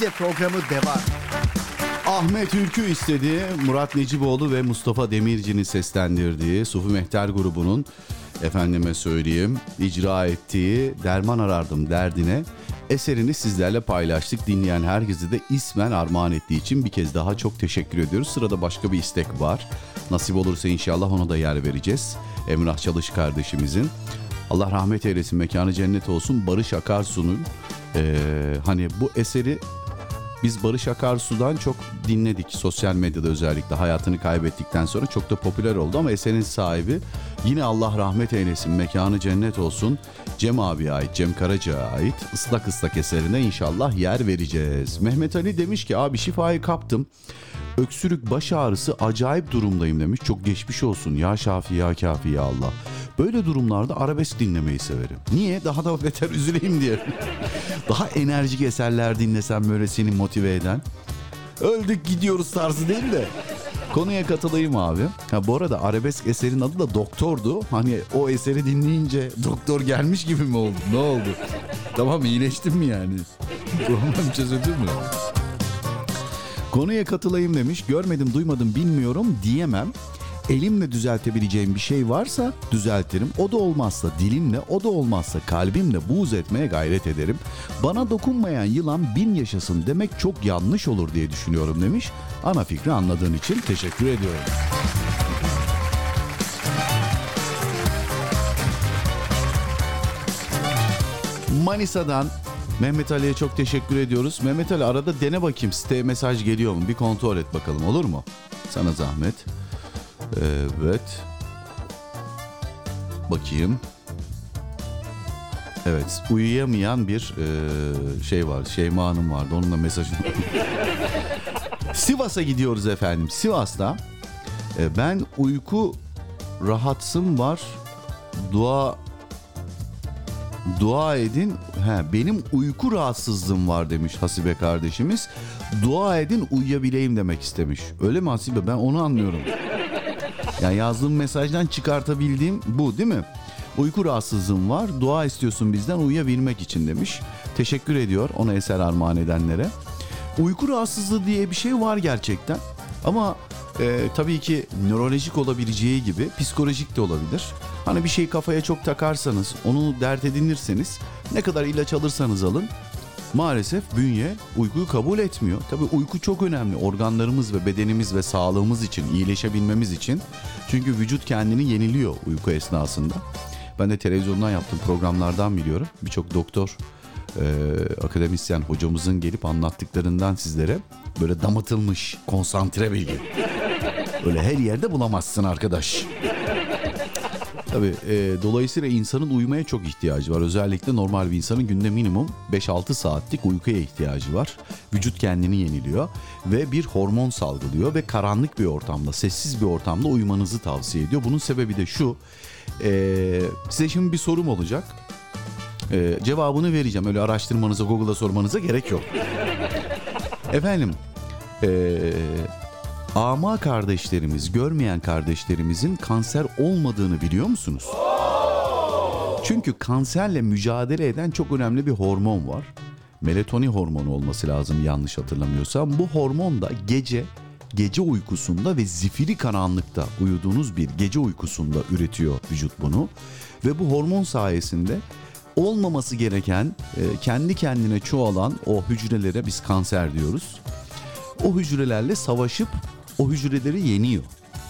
Bize programı devam. Ahmet Ülkü istedi. Murat Neciboğlu ve Mustafa Demirci'nin seslendirdiği Sufi Mehter grubunun efendime söyleyeyim icra ettiği Derman Arardım derdine eserini sizlerle paylaştık. Dinleyen herkese de ismen armağan ettiği için bir kez daha çok teşekkür ediyoruz. Sırada başka bir istek var. Nasip olursa inşallah ona da yer vereceğiz. Emrah Çalış kardeşimizin. Allah rahmet eylesin, mekanı cennet olsun. Barış Akarsu'nun eee, hani bu eseri biz Barış Akarsu'dan çok dinledik sosyal medyada özellikle. Hayatını kaybettikten sonra çok da popüler oldu ama eserin sahibi yine Allah rahmet eylesin mekanı cennet olsun. Cem abiye ait Cem Karaca'ya ait ıslak ıslak eserine inşallah yer vereceğiz. Mehmet Ali demiş ki abi şifayı kaptım. Öksürük baş ağrısı acayip durumdayım demiş. Çok geçmiş olsun. Ya Şafi ya Kafi ya Allah. Böyle durumlarda arabesk dinlemeyi severim. Niye? Daha da beter üzüleyim diye. Daha enerjik eserler dinlesem böyle seni motive eden. Öldük gidiyoruz tarzı değil de. Konuya katılayım abi. Ha bu arada arabesk eserin adı da Doktor'du. Hani o eseri dinleyince doktor gelmiş gibi mi oldu? Ne oldu? Tamam iyileştim mi yani? Problem çözüldü mü? Konuya katılayım demiş. Görmedim, duymadım, bilmiyorum diyemem. Elimle düzeltebileceğim bir şey varsa düzeltirim. O da olmazsa dilimle, o da olmazsa kalbimle buğz etmeye gayret ederim. Bana dokunmayan yılan bin yaşasın demek çok yanlış olur diye düşünüyorum demiş. Ana fikri anladığın için teşekkür ediyorum. Manisa'dan Mehmet Ali'ye çok teşekkür ediyoruz. Mehmet Ali arada dene bakayım siteye mesaj geliyor mu? Bir kontrol et bakalım olur mu? Sana zahmet. Evet. Bakayım. Evet uyuyamayan bir e, şey var. Şeyma Hanım vardı onunla mesajını. Sivas'a gidiyoruz efendim. Sivas'ta e, ben uyku rahatsım var. Dua Dua edin. He, benim uyku rahatsızlığım var demiş Hasibe kardeşimiz. Dua edin uyuyabileyim demek istemiş. Öyle mi Hasibe? Ben onu anlıyorum. Yani yazdığım mesajdan çıkartabildiğim bu değil mi? Uyku rahatsızlığım var. Dua istiyorsun bizden uyuyabilmek için demiş. Teşekkür ediyor ona eser armağan edenlere. Uyku rahatsızlığı diye bir şey var gerçekten. Ama e, tabii ki nörolojik olabileceği gibi psikolojik de olabilir. Hani bir şeyi kafaya çok takarsanız, onu dert edinirseniz, ne kadar ilaç alırsanız alın, maalesef bünye uykuyu kabul etmiyor. Tabii uyku çok önemli organlarımız ve bedenimiz ve sağlığımız için, iyileşebilmemiz için. Çünkü vücut kendini yeniliyor uyku esnasında. Ben de televizyondan yaptığım programlardan biliyorum. Birçok doktor, e, akademisyen hocamızın gelip anlattıklarından sizlere böyle damatılmış konsantre bilgi. Öyle her yerde bulamazsın arkadaş. Tabii e, dolayısıyla insanın uyumaya çok ihtiyacı var. Özellikle normal bir insanın günde minimum 5-6 saatlik uykuya ihtiyacı var. Vücut kendini yeniliyor ve bir hormon salgılıyor ve karanlık bir ortamda, sessiz bir ortamda uyumanızı tavsiye ediyor. Bunun sebebi de şu. E, size şimdi bir sorum olacak. E, cevabını vereceğim. Öyle araştırmanıza, Google'a sormanıza gerek yok. Efendim, e, ama kardeşlerimiz, görmeyen kardeşlerimizin kanser olmadığını biliyor musunuz? Çünkü kanserle mücadele eden çok önemli bir hormon var. Melatonin hormonu olması lazım yanlış hatırlamıyorsam. Bu hormon da gece gece uykusunda ve zifiri karanlıkta uyuduğunuz bir gece uykusunda üretiyor vücut bunu. Ve bu hormon sayesinde olmaması gereken e, kendi kendine çoğalan o hücrelere biz kanser diyoruz. O hücrelerle savaşıp o hücreleri yeniyor.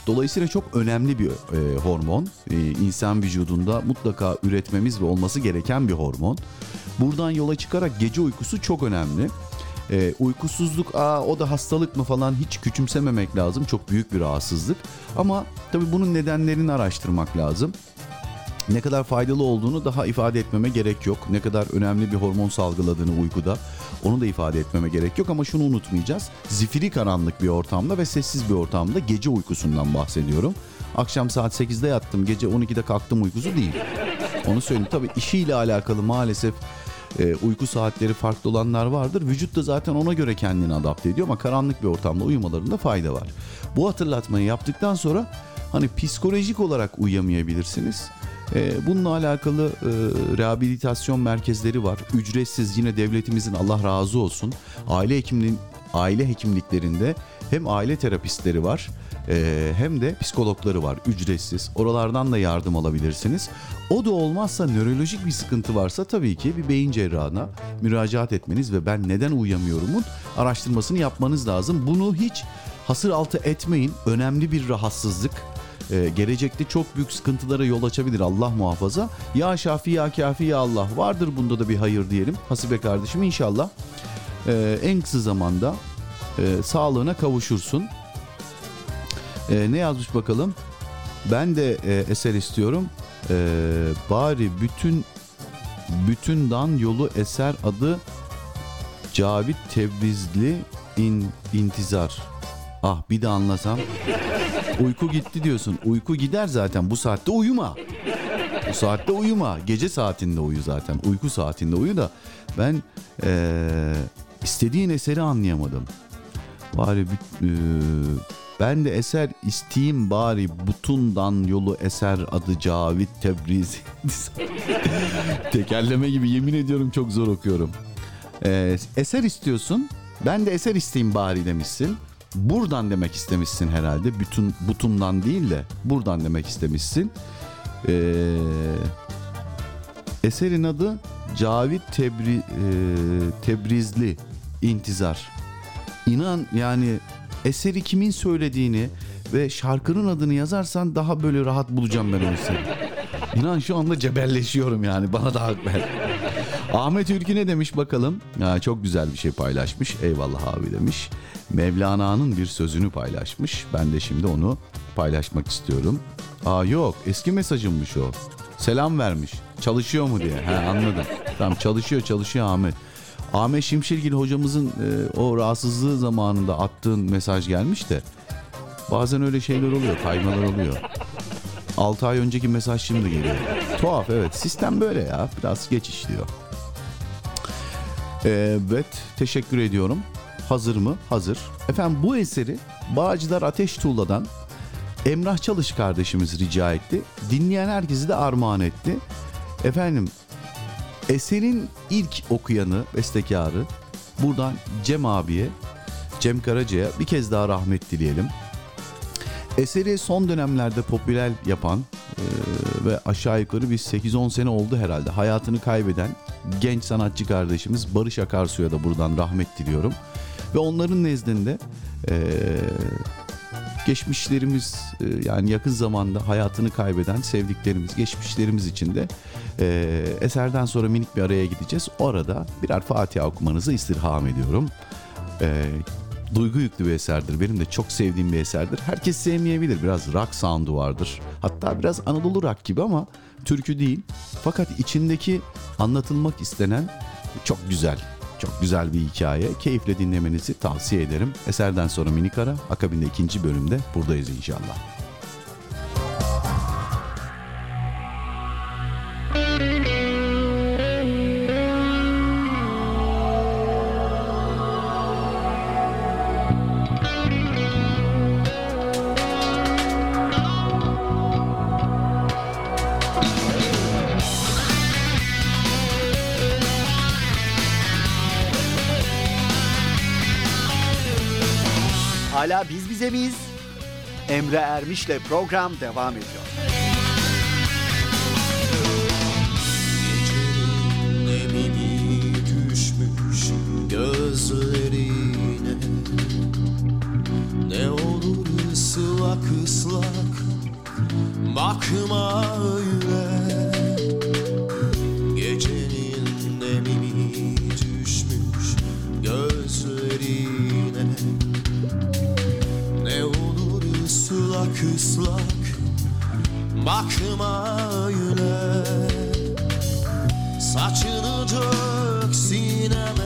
Dolayısıyla çok önemli bir e, hormon. E, insan vücudunda mutlaka üretmemiz ve olması gereken bir hormon. Buradan yola çıkarak gece uykusu çok önemli. E, uykusuzluk aa o da hastalık mı falan hiç küçümsememek lazım. Çok büyük bir rahatsızlık. Ama tabii bunun nedenlerini araştırmak lazım. Ne kadar faydalı olduğunu daha ifade etmeme gerek yok. Ne kadar önemli bir hormon salgıladığını uykuda onu da ifade etmeme gerek yok ama şunu unutmayacağız. Zifiri karanlık bir ortamda ve sessiz bir ortamda gece uykusundan bahsediyorum. Akşam saat 8'de yattım, gece 12'de kalktım uykusu değil. Onu söyleyeyim. Tabii işiyle alakalı maalesef e, uyku saatleri farklı olanlar vardır. Vücut da zaten ona göre kendini adapte ediyor ama karanlık bir ortamda uyumalarında fayda var. Bu hatırlatmayı yaptıktan sonra hani psikolojik olarak uyuyamayabilirsiniz. E, bununla alakalı e, rehabilitasyon merkezleri var. Ücretsiz yine devletimizin Allah razı olsun. Aile hekimliğin aile hekimliklerinde hem aile terapistleri var e, hem de psikologları var ücretsiz. Oralardan da yardım alabilirsiniz. O da olmazsa nörolojik bir sıkıntı varsa tabii ki bir beyin cerrahına müracaat etmeniz ve ben neden uyuyamıyorumun araştırmasını yapmanız lazım. Bunu hiç hasır altı etmeyin. Önemli bir rahatsızlık. Ee, gelecekte çok büyük sıkıntılara yol açabilir Allah muhafaza. Ya Şafi ya Kafi ya Allah vardır bunda da bir hayır diyelim. Hasibe kardeşim inşallah e, en kısa zamanda e, sağlığına kavuşursun. E, ne yazmış bakalım? Ben de e, eser istiyorum. E, bari bütün bütün dan yolu eser adı Cavit Tebrizli in, intizar. Ah bir de anlasam. Uyku gitti diyorsun. Uyku gider zaten. Bu saatte uyuma. Bu saatte uyuma. Gece saatinde uyu zaten. Uyku saatinde uyu da ben eee, istediğin eseri anlayamadım. Bari eee, ben de eser isteyeyim bari butundan yolu eser adı Cavit Tebriz. Tekerleme gibi yemin ediyorum çok zor okuyorum. Ee, eser istiyorsun. Ben de eser isteyeyim bari demişsin. Buradan demek istemişsin herhalde. Bütün butumdan değil de buradan demek istemişsin. Ee, eserin adı Cavit Tebri, e, Tebrizli İntizar. İnan yani eseri kimin söylediğini ve şarkının adını yazarsan daha böyle rahat bulacağım ben o eseri. İnan şu anda cebelleşiyorum yani bana da hak ver. Ahmet Ülkü ne demiş bakalım? Ya çok güzel bir şey paylaşmış. Eyvallah abi demiş. Mevlana'nın bir sözünü paylaşmış. Ben de şimdi onu paylaşmak istiyorum. Aa yok eski mesajımmış o. Selam vermiş. Çalışıyor mu diye. He anladım. Tamam çalışıyor çalışıyor Ahmet. Ahmet Şimşirgil hocamızın e, o rahatsızlığı zamanında attığın mesaj gelmiş de bazen öyle şeyler oluyor, kaymalar oluyor. 6 ay önceki mesaj şimdi geliyor. Tuhaf evet. Sistem böyle ya. Biraz geç işliyor. Evet. Teşekkür ediyorum. Hazır mı? Hazır. Efendim bu eseri Bağcılar Ateş Tuğla'dan Emrah Çalış kardeşimiz rica etti. Dinleyen herkesi de armağan etti. Efendim eserin ilk okuyanı, bestekarı buradan Cem abiye, Cem Karaca'ya bir kez daha rahmet dileyelim. Eseri son dönemlerde popüler yapan e, ve aşağı yukarı bir 8-10 sene oldu herhalde hayatını kaybeden genç sanatçı kardeşimiz Barış Akarsu'ya da buradan rahmet diliyorum. Ve onların nezdinde e, geçmişlerimiz e, yani yakın zamanda hayatını kaybeden sevdiklerimiz, geçmişlerimiz için de e, eserden sonra minik bir araya gideceğiz. Orada birer Fatiha okumanızı istirham ediyorum. E, duygu yüklü bir eserdir. Benim de çok sevdiğim bir eserdir. Herkes sevmeyebilir. Biraz rock sound'u vardır. Hatta biraz Anadolu rock gibi ama türkü değil. Fakat içindeki anlatılmak istenen çok güzel. Çok güzel bir hikaye. Keyifle dinlemenizi tavsiye ederim. Eserden sonra minik ara. Akabinde ikinci bölümde buradayız inşallah. Emre Ermiş'le program devam ediyor. Düşmüş gözlerine Ne olur ıslak ıslak bakma öyle ıslak bakma öyle Saçını dök sineme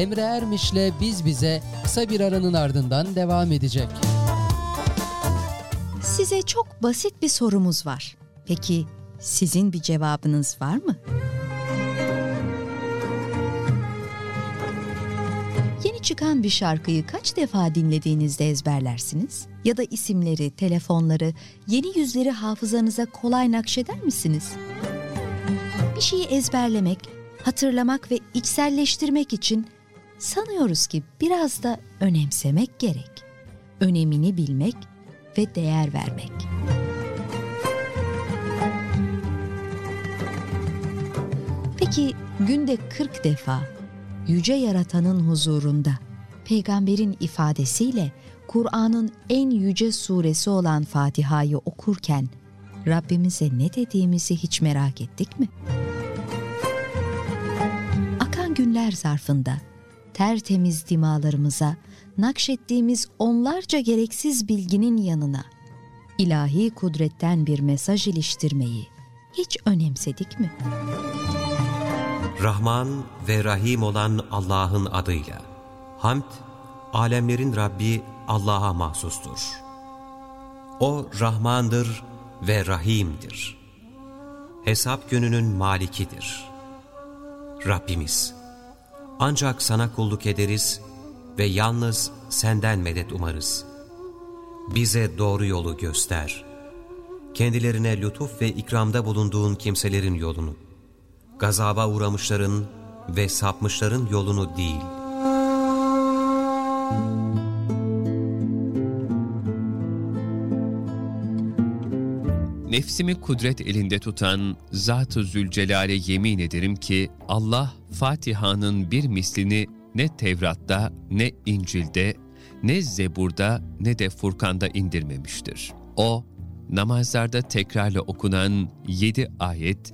Emre Ermiş'le Biz Bize kısa bir aranın ardından devam edecek. Size çok basit bir sorumuz var. Peki sizin bir cevabınız var mı? Yeni çıkan bir şarkıyı kaç defa dinlediğinizde ezberlersiniz? Ya da isimleri, telefonları, yeni yüzleri hafızanıza kolay nakşeder misiniz? Bir şeyi ezberlemek, hatırlamak ve içselleştirmek için sanıyoruz ki biraz da önemsemek gerek. Önemini bilmek ve değer vermek. Peki günde 40 defa yüce yaratanın huzurunda peygamberin ifadesiyle Kur'an'ın en yüce suresi olan Fatiha'yı okurken Rabbimize ne dediğimizi hiç merak ettik mi? Akan günler zarfında tertemiz dimalarımıza nakşettiğimiz onlarca gereksiz bilginin yanına ilahi kudretten bir mesaj iliştirmeyi hiç önemsedik mi? Rahman ve Rahim olan Allah'ın adıyla. Hamd, alemlerin Rabbi Allah'a mahsustur. O Rahmandır ve Rahim'dir. Hesap gününün malikidir. Rabbimiz, ancak sana kulluk ederiz ve yalnız senden medet umarız. Bize doğru yolu göster. Kendilerine lütuf ve ikramda bulunduğun kimselerin yolunu, gazaba uğramışların ve sapmışların yolunu değil. Nefsimi kudret elinde tutan Zat-ı Zülcelal'e yemin ederim ki Allah Fatiha'nın bir mislini ne Tevrat'ta, ne İncil'de, ne Zebur'da, ne de Furkan'da indirmemiştir. O, namazlarda tekrarla okunan yedi ayet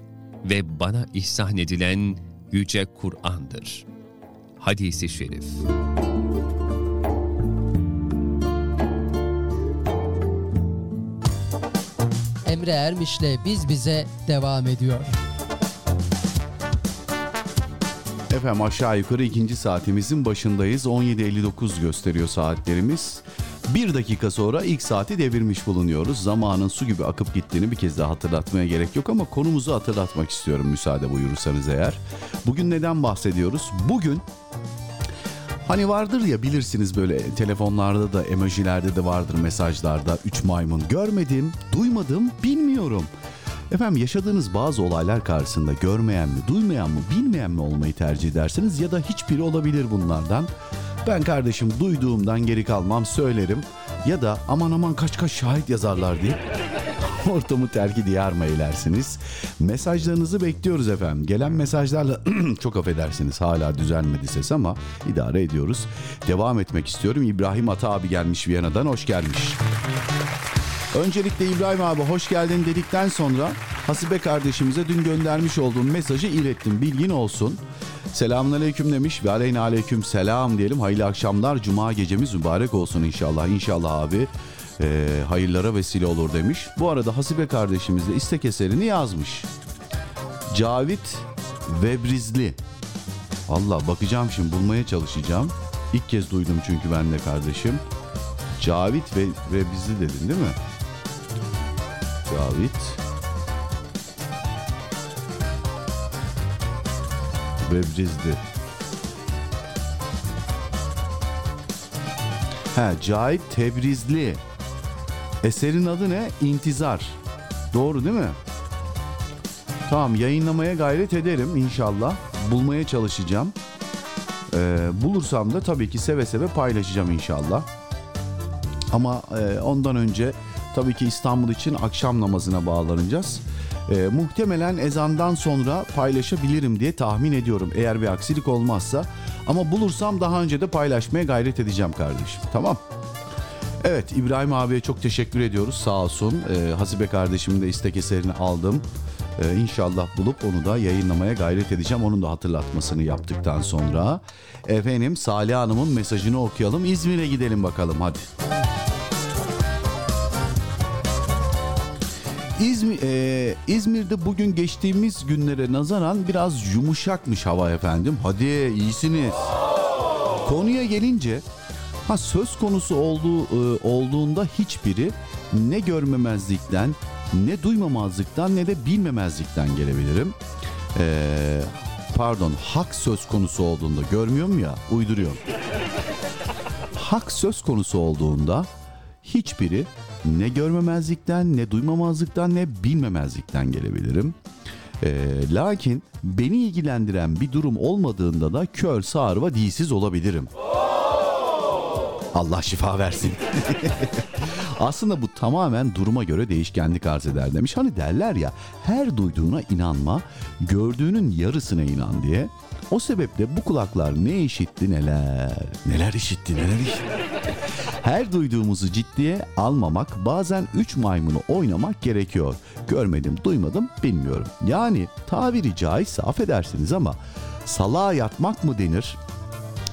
ve bana ihsan edilen Yüce Kur'an'dır. Hadisi Şerif Emre Ermiş'le Biz Bize devam ediyor. Efendim aşağı yukarı ikinci saatimizin başındayız. 17.59 gösteriyor saatlerimiz. Bir dakika sonra ilk saati devirmiş bulunuyoruz. Zamanın su gibi akıp gittiğini bir kez daha hatırlatmaya gerek yok ama konumuzu hatırlatmak istiyorum müsaade buyurursanız eğer. Bugün neden bahsediyoruz? Bugün Hani vardır ya bilirsiniz böyle telefonlarda da emojilerde de vardır mesajlarda üç maymun görmedim, duymadım, bilmiyorum. Efendim yaşadığınız bazı olaylar karşısında görmeyen mi, duymayan mı, bilmeyen mi olmayı tercih edersiniz ya da hiçbiri olabilir bunlardan. Ben kardeşim duyduğumdan geri kalmam söylerim ya da aman aman kaç kaç şahit yazarlar diye ortamı terki diyar mı eylersiniz? Mesajlarınızı bekliyoruz efendim. Gelen mesajlarla çok affedersiniz hala düzelmedi ses ama idare ediyoruz. Devam etmek istiyorum. İbrahim Ata abi gelmiş Viyana'dan hoş gelmiş. Öncelikle İbrahim abi hoş geldin dedikten sonra Hasibe kardeşimize dün göndermiş olduğum mesajı ilettim. Bilgin olsun. Selamünaleyküm demiş ve aleyna aleyküm selam diyelim. Hayırlı akşamlar. Cuma gecemiz mübarek olsun inşallah. İnşallah abi e, hayırlara vesile olur demiş. Bu arada Hasibe kardeşimiz de istek eserini yazmış. Cavit Vebrizli. Allah bakacağım şimdi bulmaya çalışacağım. İlk kez duydum çünkü ben de kardeşim. Cavit ve Vebrizli dedin değil mi? Cavit Vebrizli. Ha, Cahit Tebrizli. Eserin adı ne? İntizar. Doğru değil mi? Tamam yayınlamaya gayret ederim inşallah. Bulmaya çalışacağım. Ee, bulursam da tabii ki seve seve paylaşacağım inşallah. Ama e, ondan önce tabii ki İstanbul için akşam namazına bağlanacağız. E, muhtemelen ezandan sonra paylaşabilirim diye tahmin ediyorum eğer bir aksilik olmazsa. Ama bulursam daha önce de paylaşmaya gayret edeceğim kardeşim. Tamam. Evet İbrahim abiye çok teşekkür ediyoruz sağ olsun. E, Hasibe kardeşimin de istek eserini aldım. E, inşallah bulup onu da yayınlamaya gayret edeceğim. Onun da hatırlatmasını yaptıktan sonra. Efendim Salih Hanım'ın mesajını okuyalım. İzmir'e gidelim bakalım hadi. İzmir, e, İzmir'de bugün geçtiğimiz günlere nazaran biraz yumuşakmış hava efendim. Hadi iyisiniz. Konuya gelince ha söz konusu olduğu e, olduğunda hiçbiri ne görmemezlikten ne duymamazlıktan ne de bilmemezlikten gelebilirim. E, pardon hak söz konusu olduğunda görmüyorum ya uyduruyorum. Hak söz konusu olduğunda hiçbiri ne görmemezlikten, ne duymamazlıktan, ne bilmemezlikten gelebilirim. Ee, lakin beni ilgilendiren bir durum olmadığında da kör, sağır ve dilsiz olabilirim. Allah şifa versin. Aslında bu tamamen duruma göre değişkenlik arz eder demiş. Hani derler ya her duyduğuna inanma, gördüğünün yarısına inan diye. O sebeple bu kulaklar ne işitti neler, neler işitti neler işitti. Her duyduğumuzu ciddiye almamak, bazen üç maymunu oynamak gerekiyor. Görmedim, duymadım, bilmiyorum. Yani tabiri caizse affedersiniz ama salağa yatmak mı denir?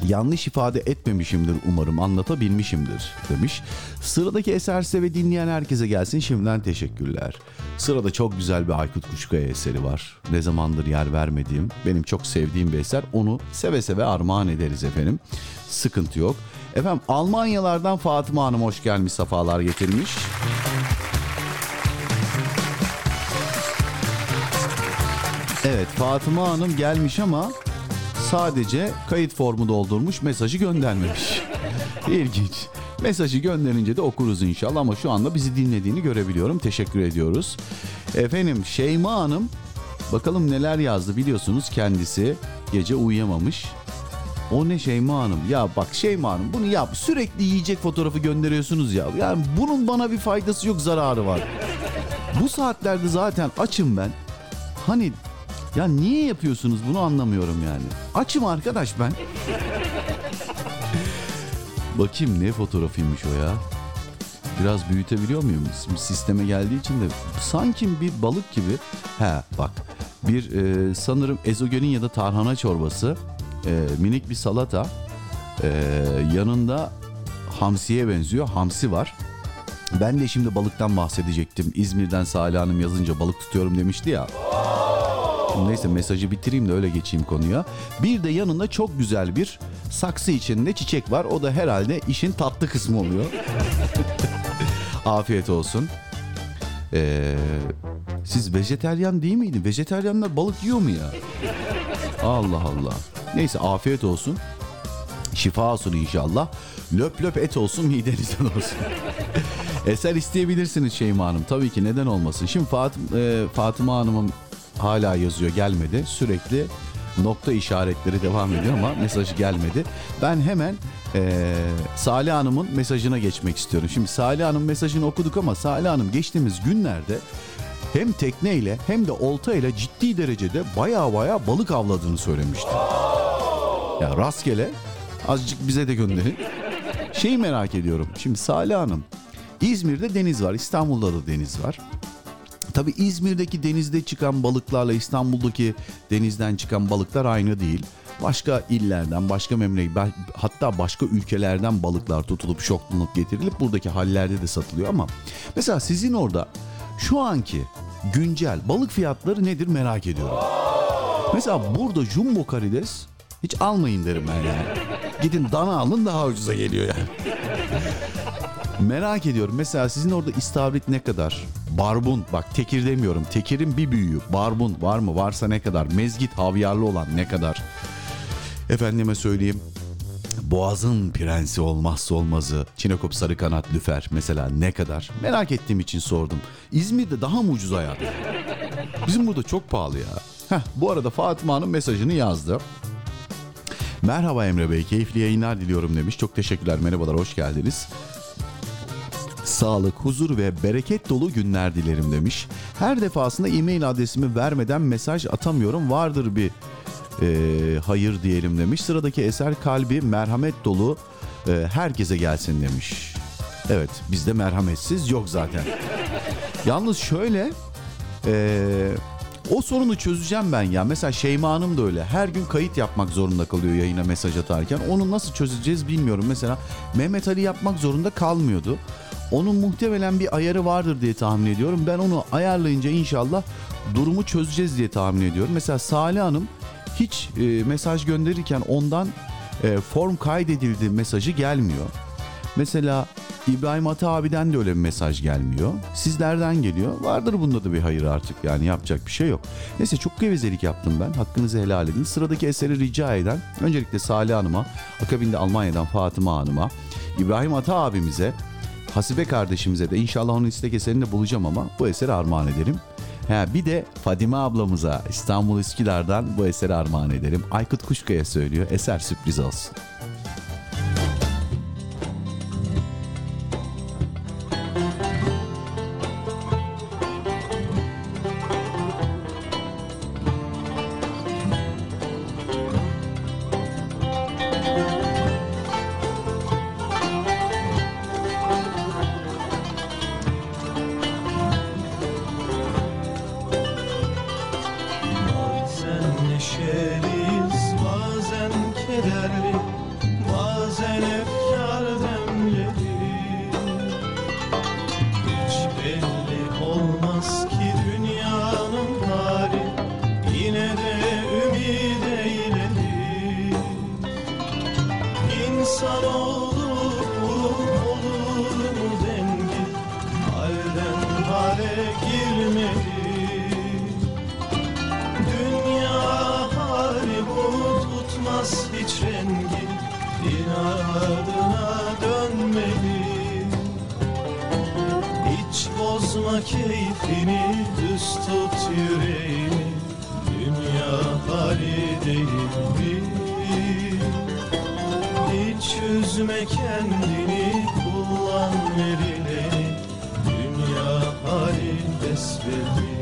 Yanlış ifade etmemişimdir umarım anlatabilmişimdir demiş. Sıradaki eser ve dinleyen herkese gelsin şimdiden teşekkürler. Sırada çok güzel bir Aykut Kuşkaya eseri var. Ne zamandır yer vermediğim, benim çok sevdiğim bir eser. Onu seve seve armağan ederiz efendim. Sıkıntı yok. Efendim Almanyalardan Fatıma Hanım hoş gelmiş, safalar getirmiş. Evet Fatıma Hanım gelmiş ama sadece kayıt formu doldurmuş mesajı göndermemiş. İlginç. Mesajı gönderince de okuruz inşallah ama şu anda bizi dinlediğini görebiliyorum. Teşekkür ediyoruz. Efendim Şeyma Hanım bakalım neler yazdı biliyorsunuz kendisi gece uyuyamamış. O ne Şeyma Hanım? Ya bak Şeyma Hanım bunu yap. Sürekli yiyecek fotoğrafı gönderiyorsunuz ya. Yani bunun bana bir faydası yok zararı var. Bu saatlerde zaten açım ben. Hani ya niye yapıyorsunuz bunu anlamıyorum yani. Açım arkadaş ben. Bakayım ne fotoğrafıymış o ya. Biraz büyütebiliyor muyum? Sisteme geldiği için de sanki bir balık gibi. He bak bir e, sanırım ezogelin ya da tarhana çorbası, e, minik bir salata, e, yanında hamsiye benziyor. Hamsi var. Ben de şimdi balıktan bahsedecektim. İzmir'den Salih Hanım yazınca balık tutuyorum demişti ya. Neyse mesajı bitireyim de öyle geçeyim konuya. Bir de yanında çok güzel bir saksı içinde çiçek var. O da herhalde işin tatlı kısmı oluyor. Afiyet olsun. Ee, siz vejeteryan değil miydi? Vejeteryanlar balık yiyor mu ya? Allah Allah. Neyse afiyet olsun. Şifa olsun inşallah. Löp löp et olsun midenizden olsun. Eser isteyebilirsiniz Şeyma Hanım. Tabii ki neden olmasın. Şimdi Fatım, e, Fatıma Hanım'ın hala yazıyor gelmedi. Sürekli nokta işaretleri devam ediyor ama mesajı gelmedi. Ben hemen e, Salih Hanım'ın mesajına geçmek istiyorum. Şimdi Salih Hanım mesajını okuduk ama Salih Hanım geçtiğimiz günlerde hem tekneyle hem de olta ile ciddi derecede baya baya balık avladığını söylemişti. Ya rastgele azıcık bize de gönderin. Şeyi merak ediyorum. Şimdi Salih Hanım İzmir'de deniz var, İstanbul'da da deniz var. Tabii İzmir'deki denizde çıkan balıklarla İstanbul'daki denizden çıkan balıklar aynı değil. Başka illerden, başka memleket, hatta başka ülkelerden balıklar tutulup şoklanıp getirilip buradaki hallerde de satılıyor ama mesela sizin orada şu anki güncel balık fiyatları nedir merak ediyorum. Mesela burada jumbo karides hiç almayın derim ben yani. Gidin dana alın daha ucuza geliyor yani. Merak ediyorum. Mesela sizin orada istavrit ne kadar? Barbun bak tekir demiyorum. Tekirin bir büyüğü. Barbun var mı? Varsa ne kadar? Mezgit havyarlı olan ne kadar? Efendime söyleyeyim. Boğazın prensi olmazsa olmazı. Çinekop sarı kanat lüfer mesela ne kadar? Merak ettiğim için sordum. İzmir'de daha mı ucuz hayat? Bizim burada çok pahalı ya. Heh, bu arada Fatıma Hanım mesajını yazdı. Merhaba Emre Bey, keyifli yayınlar diliyorum demiş. Çok teşekkürler, merhabalar, hoş geldiniz. Sağlık, huzur ve bereket dolu günler dilerim demiş. Her defasında e-mail adresimi vermeden mesaj atamıyorum. Vardır bir e, hayır diyelim demiş. Sıradaki eser kalbi merhamet dolu e, herkese gelsin demiş. Evet bizde merhametsiz yok zaten. Yalnız şöyle e, o sorunu çözeceğim ben ya. Mesela Şeyma Hanım da öyle. Her gün kayıt yapmak zorunda kalıyor yayına mesaj atarken. Onu nasıl çözeceğiz bilmiyorum. Mesela Mehmet Ali yapmak zorunda kalmıyordu. Onun muhtemelen bir ayarı vardır diye tahmin ediyorum. Ben onu ayarlayınca inşallah durumu çözeceğiz diye tahmin ediyorum. Mesela Salih Hanım hiç e, mesaj gönderirken ondan e, form kaydedildi mesajı gelmiyor. Mesela İbrahim Ata abiden de öyle bir mesaj gelmiyor. Sizlerden geliyor. Vardır bunda da bir hayır artık yani yapacak bir şey yok. Neyse çok gevezelik yaptım ben. Hakkınızı helal edin. Sıradaki eseri rica eden öncelikle Salih Hanım'a, akabinde Almanya'dan Fatıma Hanım'a, İbrahim Ata abimize, Hasibe kardeşimize de inşallah onun istek eserini de bulacağım ama bu eseri armağan ederim. Ha, bir de Fadime ablamıza İstanbul Üsküdar'dan bu eseri armağan ederim. Aykut Kuşkaya söylüyor. Eser sürpriz olsun. Bozma keyfini düz tut yüreğini Dünya hali değil mi? Hiç üzme kendini kullan verileni Dünya hali besbelli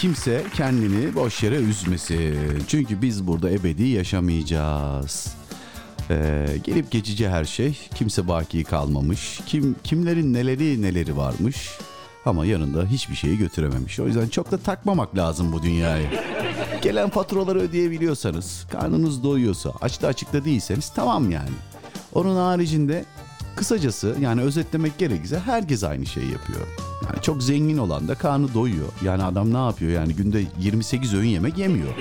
kimse kendini boş yere üzmesin. Çünkü biz burada ebedi yaşamayacağız. Ee, gelip geçici her şey. Kimse baki kalmamış. Kim kimlerin neleri neleri varmış. Ama yanında hiçbir şeyi götürememiş. O yüzden çok da takmamak lazım bu dünyayı. Gelen faturaları ödeyebiliyorsanız, karnınız doyuyorsa, açta açıkta değilseniz tamam yani. Onun haricinde kısacası yani özetlemek gerekirse herkes aynı şeyi yapıyor. Yani çok zengin olan da karnı doyuyor. Yani adam ne yapıyor yani günde 28 öğün yemek yemiyor.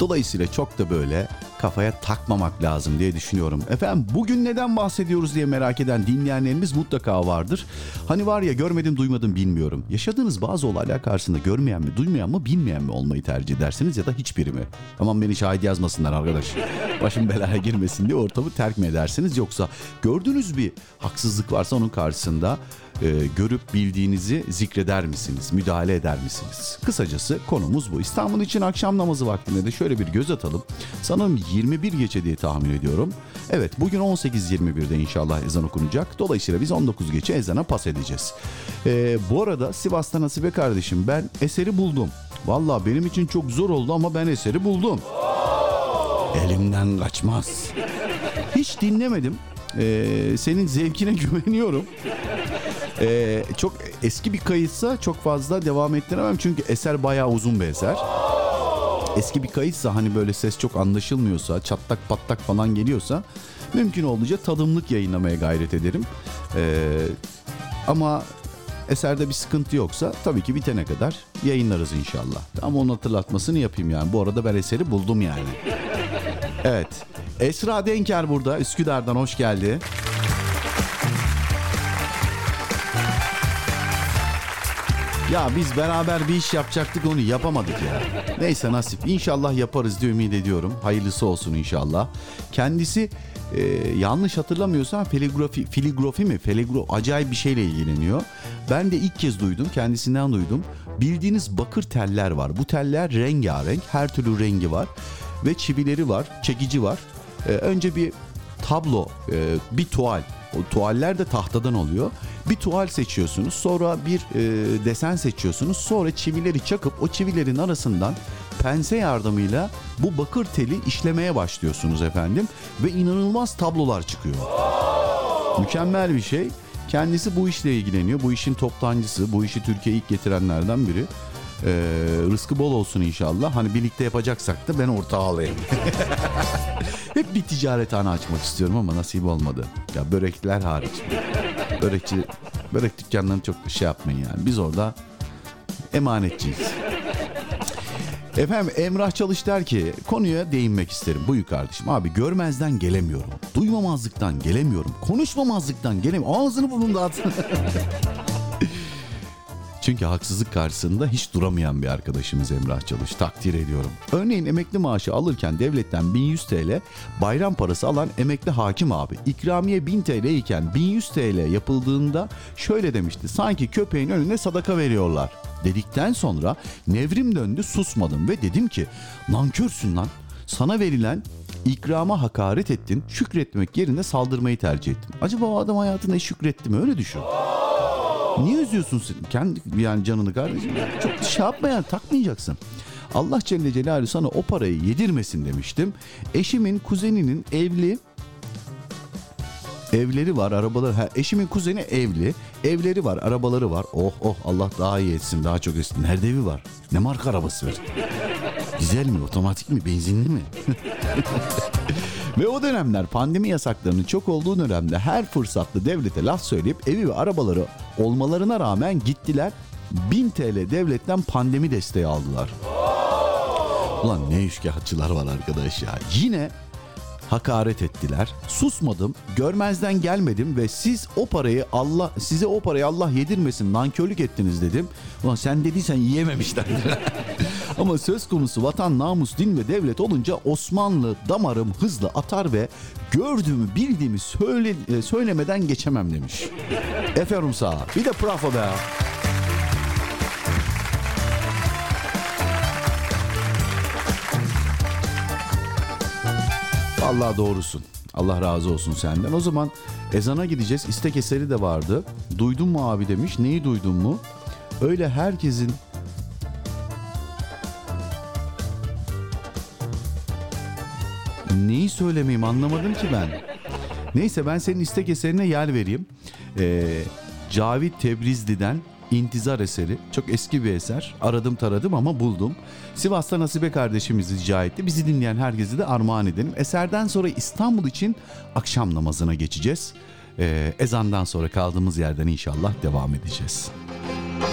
Dolayısıyla çok da böyle kafaya takmamak lazım diye düşünüyorum. Efendim bugün neden bahsediyoruz diye merak eden dinleyenlerimiz mutlaka vardır. Hani var ya görmedim duymadım bilmiyorum. Yaşadığınız bazı olaylar karşısında görmeyen mi duymayan mı bilmeyen mi olmayı tercih edersiniz ya da hiçbiri mi? Aman beni şahit yazmasınlar arkadaş. Başım belaya girmesin diye ortamı terk mi edersiniz yoksa gördüğünüz bir haksızlık varsa onun karşısında e, görüp bildiğinizi zikreder misiniz? Müdahale eder misiniz? Kısacası konumuz bu. İstanbul için akşam namazı vaktinde de şöyle bir göz atalım. Sanırım 21 geçe diye tahmin ediyorum. Evet bugün 18.21'de inşallah ezan okunacak. Dolayısıyla biz 19 geçe ezana pas edeceğiz. E, bu arada Sivas'ta Nasibe kardeşim ben eseri buldum. Valla benim için çok zor oldu ama ben eseri buldum. Elimden kaçmaz. Hiç dinlemedim. Ee, senin zevkine güveniyorum. Ee, çok eski bir kayıtsa çok fazla devam ettiremem çünkü eser bayağı uzun bir eser. Eski bir kayıtsa hani böyle ses çok anlaşılmıyorsa, çatlak patlak falan geliyorsa mümkün olduğunca tadımlık yayınlamaya gayret ederim. Ee, ama eserde bir sıkıntı yoksa tabii ki bitene kadar yayınlarız inşallah. Ama onun hatırlatmasını yapayım yani. Bu arada ben eseri buldum yani. Evet. Esra Denker burada. Üsküdar'dan hoş geldi. Ya biz beraber bir iş yapacaktık onu yapamadık ya. Neyse nasip. İnşallah yaparız diye ümit ediyorum. Hayırlısı olsun inşallah. Kendisi e, yanlış hatırlamıyorsam filigrafi, filigrafi mi? Filigro, acayip bir şeyle ilgileniyor. Ben de ilk kez duydum. Kendisinden duydum. Bildiğiniz bakır teller var. Bu teller rengarenk. Her türlü rengi var. Ve çivileri var. Çekici var. E, önce bir tablo, e, bir tuval. O tuvaller de tahtadan oluyor. Bir tuval seçiyorsunuz. Sonra bir e, desen seçiyorsunuz. Sonra çivileri çakıp o çivilerin arasından pense yardımıyla bu bakır teli işlemeye başlıyorsunuz efendim. Ve inanılmaz tablolar çıkıyor. Mükemmel bir şey. Kendisi bu işle ilgileniyor. Bu işin toptancısı. Bu işi Türkiye'ye ilk getirenlerden biri. Ee, rızkı bol olsun inşallah. Hani birlikte yapacaksak da ben ortağı alayım. Hep bir ticarethane açmak istiyorum ama nasip olmadı. Ya börekler hariç. Börekçi, börek dükkanlarını çok şey yapmayın yani. Biz orada emanetçiyiz. Efendim Emrah Çalış der ki konuya değinmek isterim. Buyur kardeşim. Abi görmezden gelemiyorum. Duymamazlıktan gelemiyorum. Konuşmamazlıktan gelemiyorum. Ağzını burnunu dağıt. Çünkü haksızlık karşısında hiç duramayan bir arkadaşımız Emrah Çalış. Takdir ediyorum. Örneğin emekli maaşı alırken devletten 1100 TL, bayram parası alan emekli hakim abi. İkramiye 1000 TL iken 1100 TL yapıldığında şöyle demişti. Sanki köpeğin önüne sadaka veriyorlar. Dedikten sonra nevrim döndü susmadım ve dedim ki nankörsün lan. Sana verilen ikrama hakaret ettin. Şükretmek yerine saldırmayı tercih ettin. Acaba o adam hayatında şükretti mi? Öyle düşün. Niye üzüyorsun sen? Kendi yani canını kardeşim. Çok şey yapma yani takmayacaksın. Allah Celle Celaluhu sana o parayı yedirmesin demiştim. Eşimin kuzeninin evli evleri var, arabaları. Ha, eşimin kuzeni evli. Evleri var, arabaları var. Oh oh Allah daha iyi etsin, daha çok etsin. Nerede evi var? Ne marka arabası var? Dizel mi, otomatik mi, benzinli mi? Ve o dönemler pandemi yasaklarının çok olduğu dönemde her fırsatta devlete laf söyleyip evi ve arabaları olmalarına rağmen gittiler 1000 TL devletten pandemi desteği aldılar. Ulan ne işkahçılar var arkadaş ya. Yine hakaret ettiler. Susmadım, görmezden gelmedim ve siz o parayı Allah size o parayı Allah yedirmesin nankörlük ettiniz dedim. Ulan sen dediysen yiyememişler. Ama söz konusu vatan, namus, din ve devlet olunca Osmanlı damarım hızlı atar ve gördüğümü bildiğimi söyle, e, söylemeden geçemem demiş. Eferum sağ. Bir de bravo be. Vallahi doğrusun. Allah razı olsun senden. O zaman ezana gideceğiz. İstek eseri de vardı. Duydun mu abi demiş. Neyi duydun mu? Öyle herkesin Neyi söylemeyeyim anlamadım ki ben. Neyse ben senin istek eserine yer vereyim. Ee, Cavit Tebrizli'den İntizar eseri. Çok eski bir eser. Aradım taradım ama buldum. Sivas'ta Nasibe kardeşimiz rica etti. Bizi dinleyen herkese de armağan edelim. Eserden sonra İstanbul için akşam namazına geçeceğiz. Ee, ezandan sonra kaldığımız yerden inşallah devam edeceğiz. Sensiz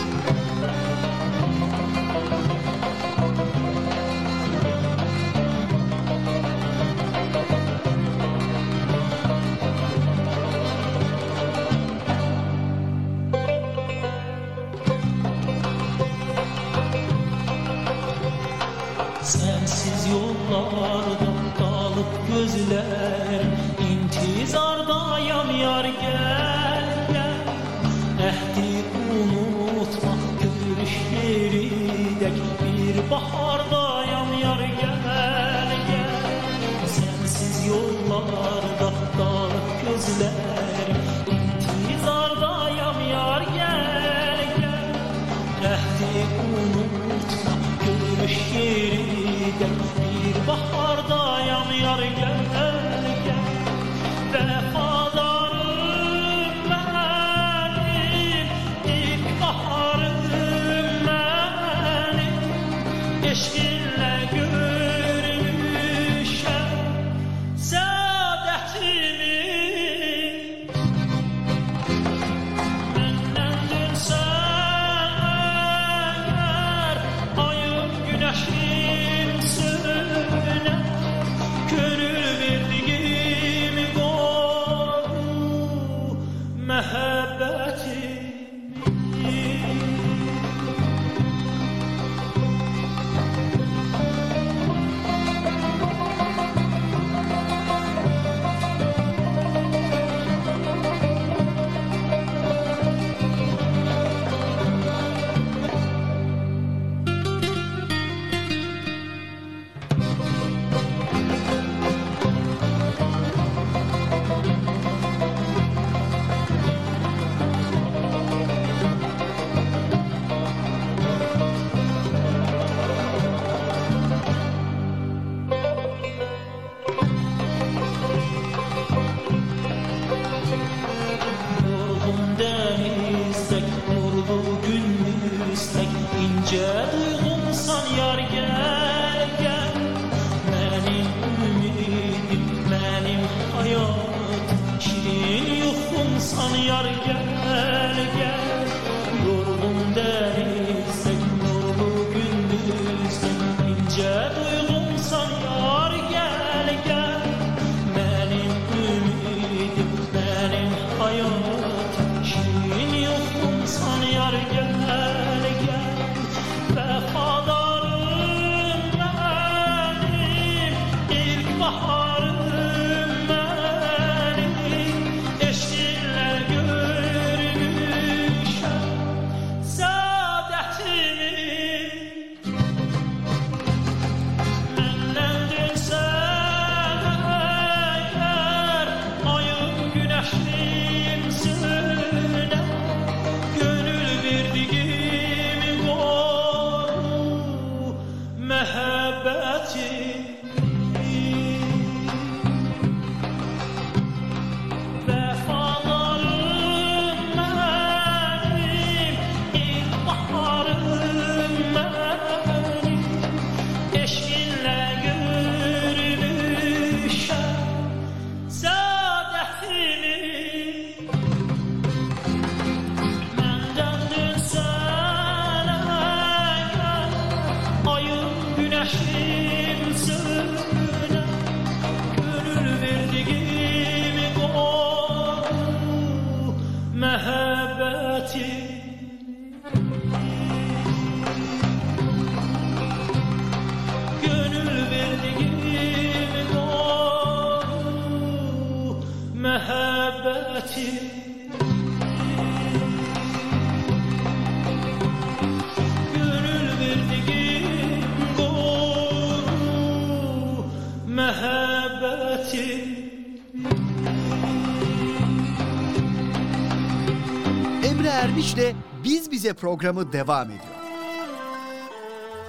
programı devam ediyor.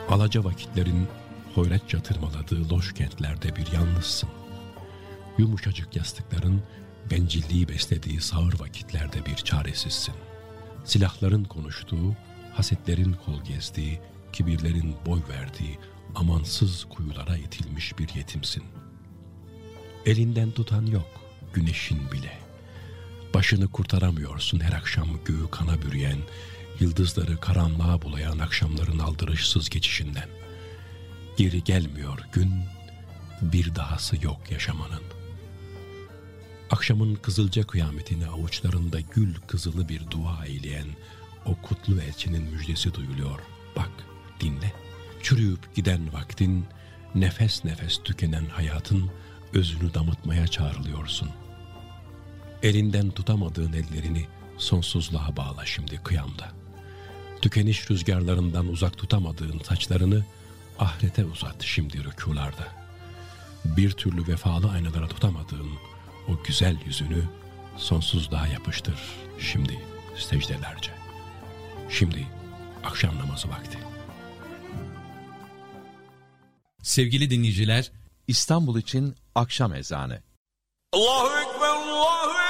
Alaca vakitlerin hoyratça tırmaladığı loş kentlerde bir yalnızsın. Yumuşacık yastıkların bencilliği beslediği sağır vakitlerde bir çaresizsin. Silahların konuştuğu, hasetlerin kol gezdiği, kibirlerin boy verdiği, amansız kuyulara itilmiş bir yetimsin. Elinden tutan yok, güneşin bile. Başını kurtaramıyorsun her akşam göğü kana bürüyen, yıldızları karanlığa bulayan akşamların aldırışsız geçişinden. Geri gelmiyor gün, bir dahası yok yaşamanın. Akşamın kızılca kıyametini avuçlarında gül kızılı bir dua eyleyen o kutlu elçinin müjdesi duyuluyor. Bak, dinle. Çürüyüp giden vaktin, nefes nefes tükenen hayatın özünü damıtmaya çağrılıyorsun. Elinden tutamadığın ellerini sonsuzluğa bağla şimdi kıyamda. Tükeniş rüzgarlarından uzak tutamadığın saçlarını ahirete uzat şimdi rükularda. Bir türlü vefalı aynalara tutamadığın o güzel yüzünü sonsuzluğa yapıştır şimdi secdelerce. Şimdi akşam namazı vakti. Sevgili dinleyiciler, İstanbul için akşam ezanı. Allahu Ekber, Allahu Ekber.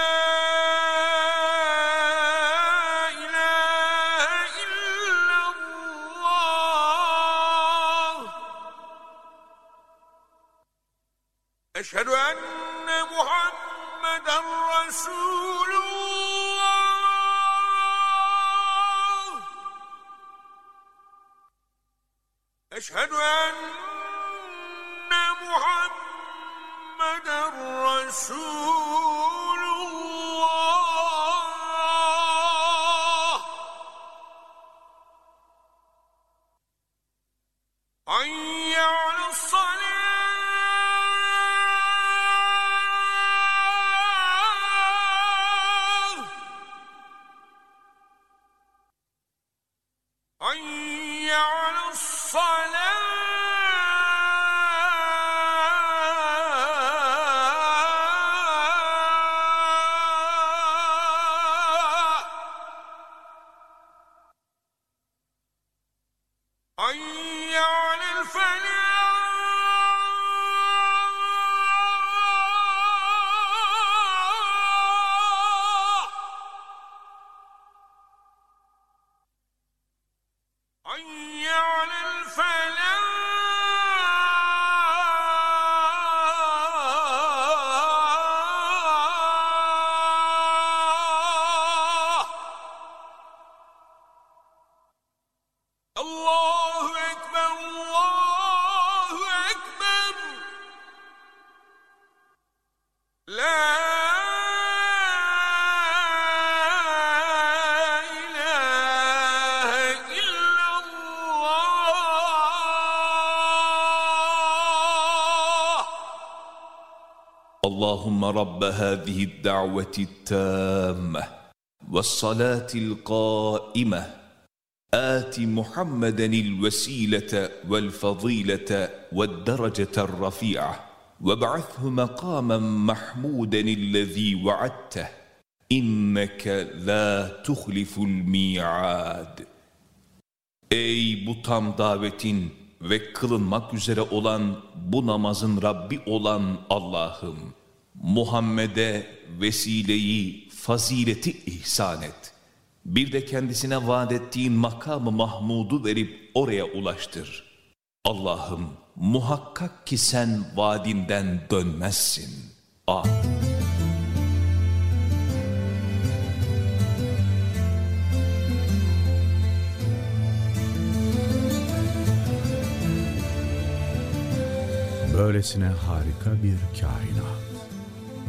اللهم رب هذه الدعوة التامة والصلاة القائمة آت محمدا الوسيلة والفضيلة والدرجة الرفيعة وابعثه مقاما محمودا الذي وعدته إنك لا تخلف الميعاد Ey bu tam davetin ve kılınmak üzere olan bu namazın Rabbi olan Allah'ım, Muhammed'e vesileyi, fazileti ihsan et. Bir de kendisine vaat ettiğin makamı Mahmud'u verip oraya ulaştır. Allah'ım muhakkak ki sen vaadinden dönmezsin. Amin. Böylesine harika bir kainat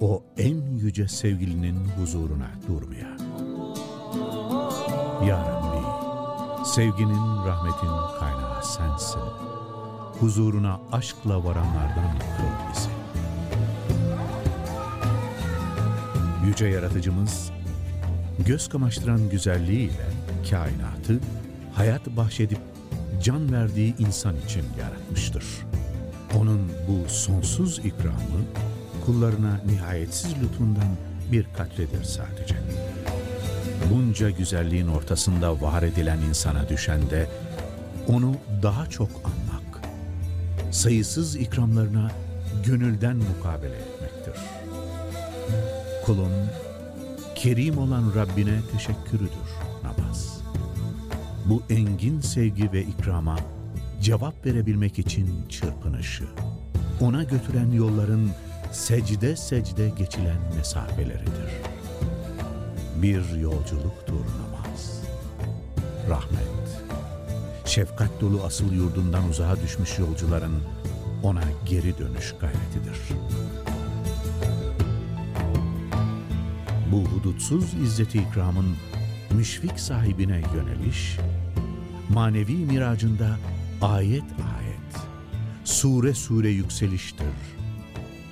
o en yüce sevgilinin huzuruna durmaya. Ya Rabbi, sevginin, rahmetin kaynağı sensin. Huzuruna aşkla varanlardan kıl bizi. Yüce Yaratıcımız, göz kamaştıran güzelliğiyle kainatı hayat bahşedip can verdiği insan için yaratmıştır. Onun bu sonsuz ikramı kullarına nihayetsiz lütfundan bir katredir sadece. Bunca güzelliğin ortasında var edilen insana düşen de onu daha çok anmak, sayısız ikramlarına gönülden mukabele etmektir. Kulun kerim olan Rabbine teşekkürüdür namaz. Bu engin sevgi ve ikrama cevap verebilmek için çırpınışı, ona götüren yolların secde secde geçilen mesafeleridir. Bir yolculuktur namaz. Rahmet, şefkat dolu asıl yurdundan uzağa düşmüş yolcuların ona geri dönüş gayretidir. Bu hudutsuz izzeti ikramın müşfik sahibine yöneliş, manevi miracında ayet ayet, sure sure yükseliştir,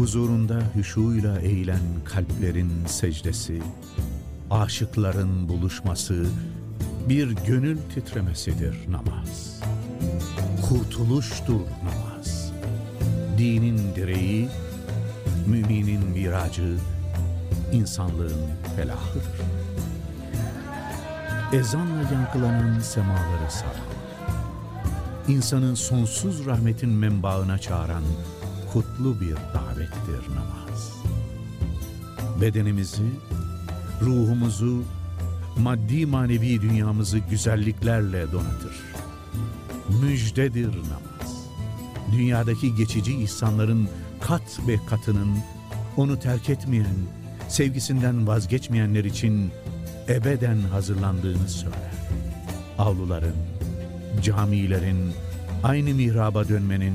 Huzurunda hüşuyla eğilen kalplerin secdesi, aşıkların buluşması, bir gönül titremesidir namaz. Kurtuluştur namaz. Dinin direği, müminin miracı, insanlığın felahıdır. Ezanla yankılanan semaları saran, insanın sonsuz rahmetin menbaına çağıran kutlu bir davettir namaz. Bedenimizi, ruhumuzu, maddi manevi dünyamızı güzelliklerle donatır. Müjdedir namaz. Dünyadaki geçici ihsanların kat ve katının onu terk etmeyen, sevgisinden vazgeçmeyenler için ebeden hazırlandığını söyler. Avluların, camilerin, aynı mihraba dönmenin,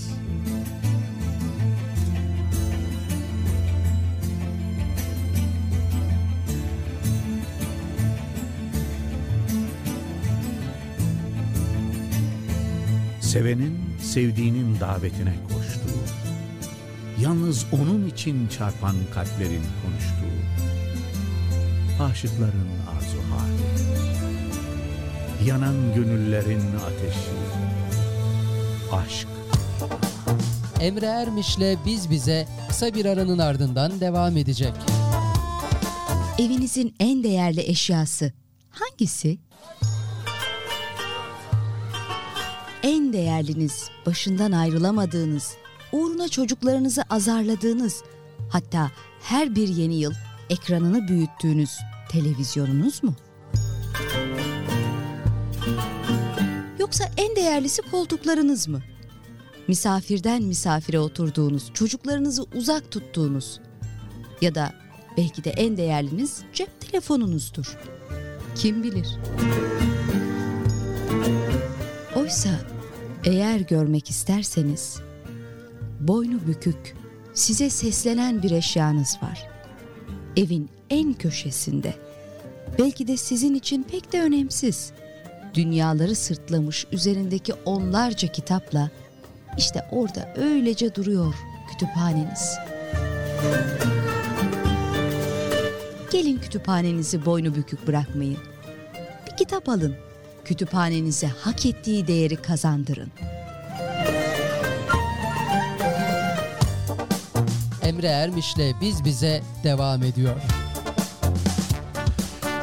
Sevenin, sevdiğinin davetine koştuğu, yalnız onun için çarpan kalplerin konuştuğu, aşıkların arzu hali, yanan gönüllerin ateşi, aşk. Emre Ermiş'le Biz Bize kısa bir aranın ardından devam edecek. Evinizin en değerli eşyası hangisi? En değerliniz, başından ayrılamadığınız, uğruna çocuklarınızı azarladığınız, hatta her bir yeni yıl ekranını büyüttüğünüz televizyonunuz mu? Yoksa en değerlisi koltuklarınız mı? Misafirden misafire oturduğunuz, çocuklarınızı uzak tuttuğunuz ya da belki de en değerliniz cep telefonunuzdur. Kim bilir? Oysa eğer görmek isterseniz boynu bükük size seslenen bir eşyanız var. Evin en köşesinde. Belki de sizin için pek de önemsiz. Dünyaları sırtlamış üzerindeki onlarca kitapla işte orada öylece duruyor kütüphaneniz. Gelin kütüphanenizi boynu bükük bırakmayın. Bir kitap alın. Kütüphanenize hak ettiği değeri kazandırın. Emre Ermiş'le Biz Bize devam ediyor.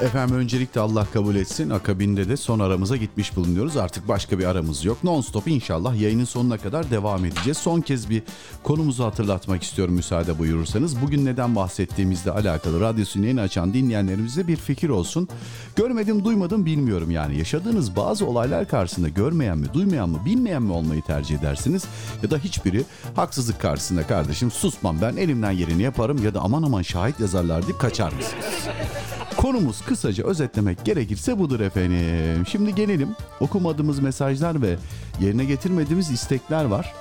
Efendim öncelikle Allah kabul etsin. Akabinde de son aramıza gitmiş bulunuyoruz. Artık başka bir aramız yok. Non stop inşallah yayının sonuna kadar devam edeceğiz. Son kez bir konumuzu hatırlatmak istiyorum müsaade buyurursanız. Bugün neden bahsettiğimizle alakalı radyosunu yeni açan dinleyenlerimize bir fikir olsun. Görmedim duymadım bilmiyorum yani. Yaşadığınız bazı olaylar karşısında görmeyen mi duymayan mı bilmeyen mi olmayı tercih edersiniz? Ya da hiçbiri haksızlık karşısında kardeşim susmam ben elimden yerini yaparım ya da aman aman şahit yazarlar deyip kaçar mısınız? Konumuz kısaca özetlemek gerekirse budur efendim. Şimdi gelelim okumadığımız mesajlar ve yerine getirmediğimiz istekler var.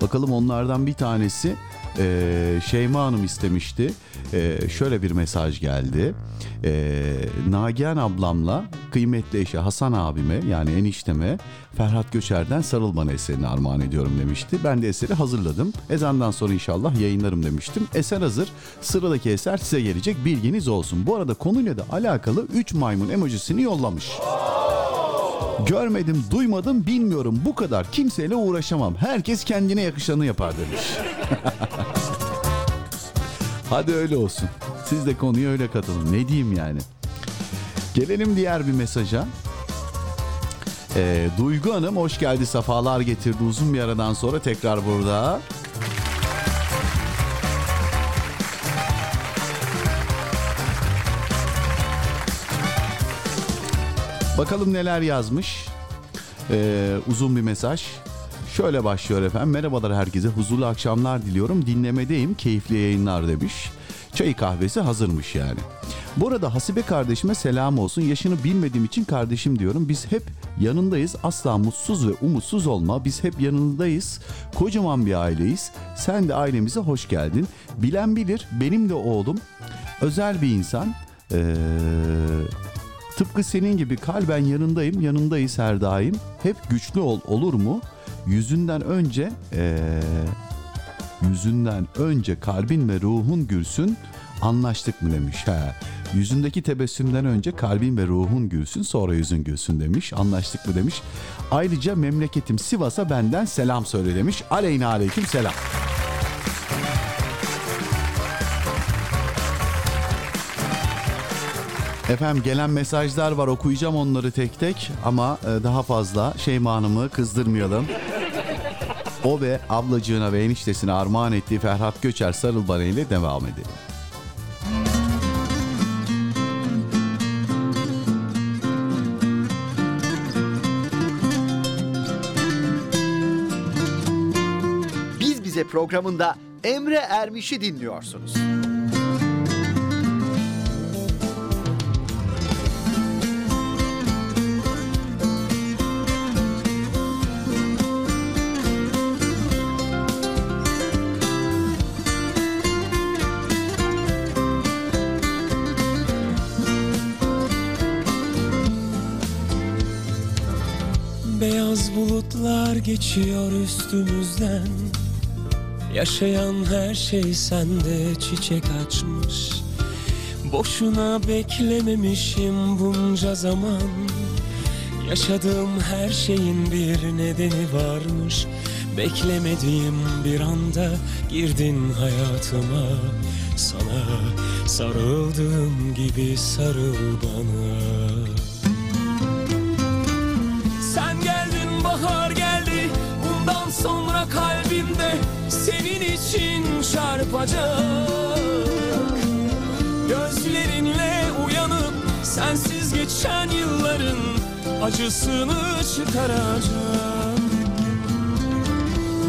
Bakalım onlardan bir tanesi e, Şeyma Hanım istemişti. E, şöyle bir mesaj geldi. E, Nagihan ablamla kıymetli eşi Hasan abime yani enişteme Ferhat Göçer'den Sarılman eserini armağan ediyorum demişti. Ben de eseri hazırladım. Ezandan sonra inşallah yayınlarım demiştim. Eser hazır. Sıradaki eser size gelecek bilginiz olsun. Bu arada konuyla da alakalı 3 maymun emojisini yollamış. Görmedim, duymadım, bilmiyorum. Bu kadar. Kimseyle uğraşamam. Herkes kendine yakışanı yapar demiş. Hadi öyle olsun. Siz de konuya öyle katılın. Ne diyeyim yani. Gelelim diğer bir mesaja. Ee, Duygu Hanım hoş geldi, sefalar getirdi. Uzun bir aradan sonra tekrar burada. Bakalım neler yazmış. Ee, uzun bir mesaj. Şöyle başlıyor efendim. Merhabalar herkese. Huzurlu akşamlar diliyorum. Dinlemedeyim. Keyifli yayınlar demiş. Çay kahvesi hazırmış yani. Bu arada Hasibe kardeşime selam olsun. Yaşını bilmediğim için kardeşim diyorum. Biz hep yanındayız. Asla mutsuz ve umutsuz olma. Biz hep yanındayız. Kocaman bir aileyiz. Sen de ailemize hoş geldin. Bilen bilir. Benim de oğlum özel bir insan. Ee, tıpkı senin gibi kalben yanındayım. Yanındayız her daim. Hep güçlü ol olur mu? Yüzünden önce ee, yüzünden önce kalbin ve ruhun gülsün anlaştık mı demiş. He. Yüzündeki tebessümden önce kalbin ve ruhun gülsün sonra yüzün gülsün demiş. Anlaştık mı demiş. Ayrıca memleketim Sivas'a benden selam söyle demiş. Aleyna aleyküm selam. Efendim gelen mesajlar var okuyacağım onları tek tek ama e, daha fazla Şeyma Hanım'ı kızdırmayalım. O ve ablacığına ve eniştesine armağan ettiği Ferhat Göçer Sarılbana ile devam edelim. Biz Bize programında Emre Ermiş'i dinliyorsunuz. Geçiyor üstümüzden. Yaşayan her şey sende çiçek açmış. Boşuna beklememişim bunca zaman. Yaşadığım her şeyin bir nedeni varmış. Beklemediğim bir anda girdin hayatıma. Sana sarıldığım gibi sarıl bana. Sen geldin bahar Bundan sonra kalbimde Senin için çarpacak. Gözlerinle uyanıp Sensiz geçen yılların Acısını çıkaracak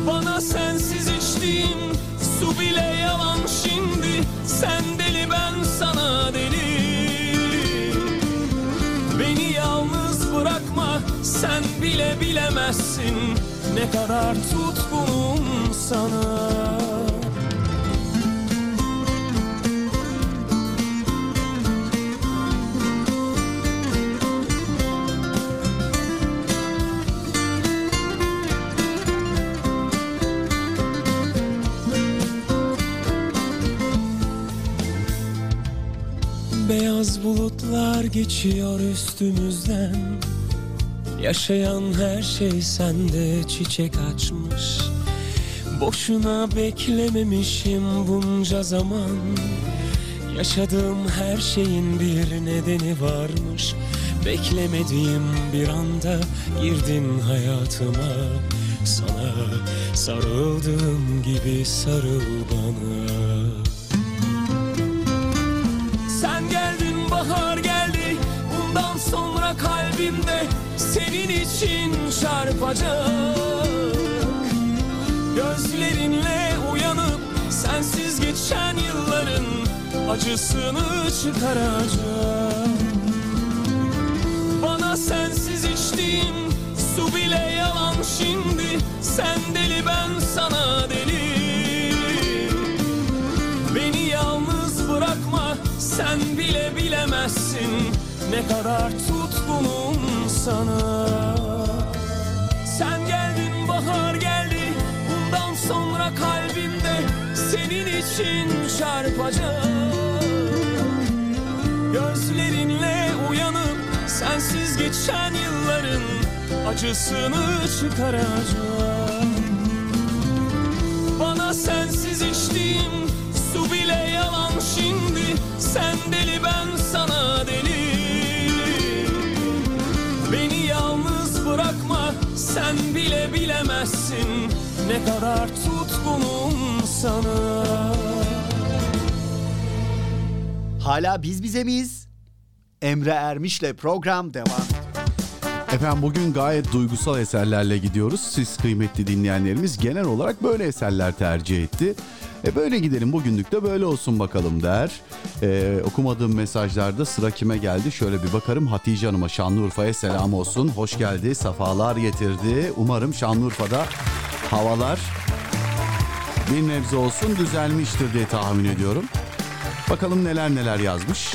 Bana sensiz içtiğim Su bile yalan şimdi Sen deli ben sana deli. Beni yalnız bırakma sen bile bilemezsin ne kadar tutkunum sana. Beyaz bulutlar geçiyor üstümüzden Yaşayan her şey sende çiçek açmış. Boşuna beklememişim bunca zaman. Yaşadığım her şeyin bir nedeni varmış. Beklemediğim bir anda girdin hayatıma. Sana sarıldığım gibi sarıl bana. Sen geldin bahar geldi. Bundan sonra kalbimde Senin için çarpacak. Gözlerinle uyanıp Sensiz geçen yılların Acısını çıkaracak. Bana sensiz içtiğim Su bile yalan şimdi Sen deli ben sana deli. Beni yalnız bırakma sen bile bilemezsin Ne kadar tutkunum sana. Sen geldin bahar geldi. Bundan sonra kalbimde Senin için çarpacak Gözlerinle uyanıp Sensiz geçen yılların Acısını çıkaracak Bana sensiz içtiğim Su bile yalan şimdi. Sen deli ben sana deli Sen bile bilemezsin Ne kadar tutkunum sana Hala biz bize miyiz? Emre Ermiş'le program devam. Efendim bugün gayet duygusal eserlerle gidiyoruz. Siz kıymetli dinleyenlerimiz genel olarak böyle eserler tercih etti. E böyle gidelim bugünlük de böyle olsun bakalım der. E, okumadığım mesajlarda sıra kime geldi? Şöyle bir bakarım Hatice Hanım'a Şanlıurfa'ya selam olsun. Hoş geldi, safalar getirdi. Umarım Şanlıurfa'da havalar bir nebze olsun düzelmiştir diye tahmin ediyorum. Bakalım neler neler yazmış.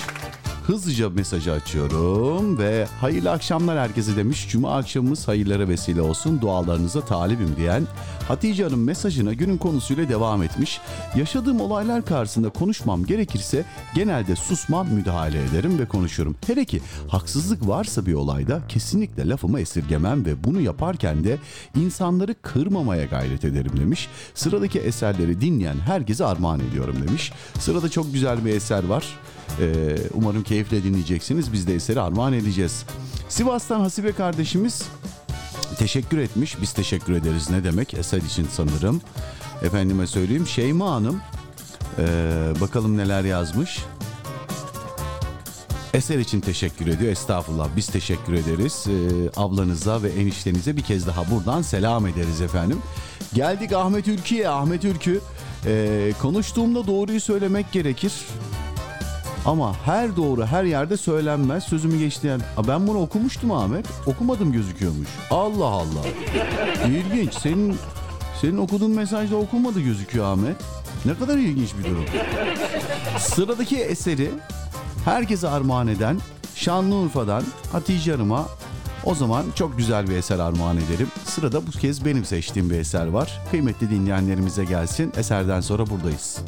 Hızlıca mesajı açıyorum ve hayırlı akşamlar herkese demiş. Cuma akşamımız hayırlara vesile olsun. Dualarınıza talibim diyen Hatice Hanım mesajına günün konusuyla devam etmiş. Yaşadığım olaylar karşısında konuşmam gerekirse genelde susmam, müdahale ederim ve konuşurum. Hele ki haksızlık varsa bir olayda kesinlikle lafımı esirgemem ve bunu yaparken de insanları kırmamaya gayret ederim demiş. Sıradaki eserleri dinleyen herkese armağan ediyorum demiş. Sırada çok güzel bir eser var. Ee, umarım keyifle dinleyeceksiniz. Biz de eseri armağan edeceğiz. Sivas'tan Hasibe kardeşimiz teşekkür etmiş. Biz teşekkür ederiz ne demek eser için sanırım. Efendime söyleyeyim Şeyma Hanım ee, bakalım neler yazmış. Eser için teşekkür ediyor. Estağfurullah biz teşekkür ederiz. Ee, ablanıza ve eniştenize bir kez daha buradan selam ederiz efendim. Geldik Ahmet Ülkü'ye. Ahmet Ülkü ee, konuştuğumda doğruyu söylemek gerekir. Ama her doğru her yerde söylenmez. Sözümü geçtiğen. Ben bunu okumuştum Ahmet. Okumadım gözüküyormuş. Allah Allah. İlginç. Senin senin okuduğun mesajda okunmadı gözüküyor Ahmet. Ne kadar ilginç bir durum. Sıradaki eseri herkese armağan eden Şanlıurfa'dan Hatice Hanım'a o zaman çok güzel bir eser armağan ederim. Sırada bu kez benim seçtiğim bir eser var. Kıymetli dinleyenlerimize gelsin. Eserden sonra buradayız.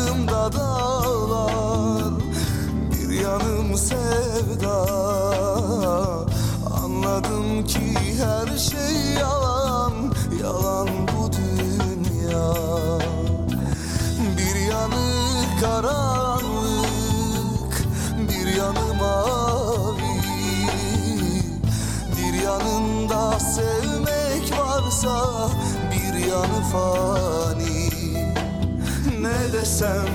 Yanımda dağlar Bir yanım sevda. Anladım ki her şey yalan Yalan bu dünya. Bir yanı karanlık Bir yanı mavi. Bir yanında sevmek varsa Bir yanı fani ne desem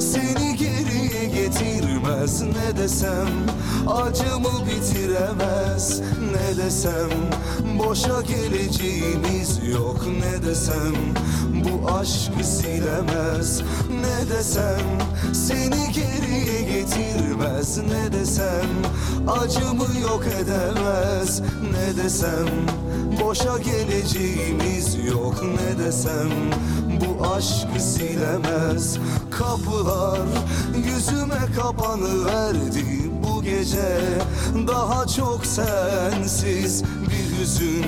seni geriye getirmez. Ne desem acımı bitiremez. Ne desem boşa geleceğimiz yok. Ne desem bu aşkı silemez. Ne desem seni geriye getirmez. Ne desem acımı yok edemez. Ne desem boşa geleceğimiz yok. Ne desem bu aşkı silemez. Kapılar yüzüme kapanıverdi bu gece. Daha çok sensiz bir hüzün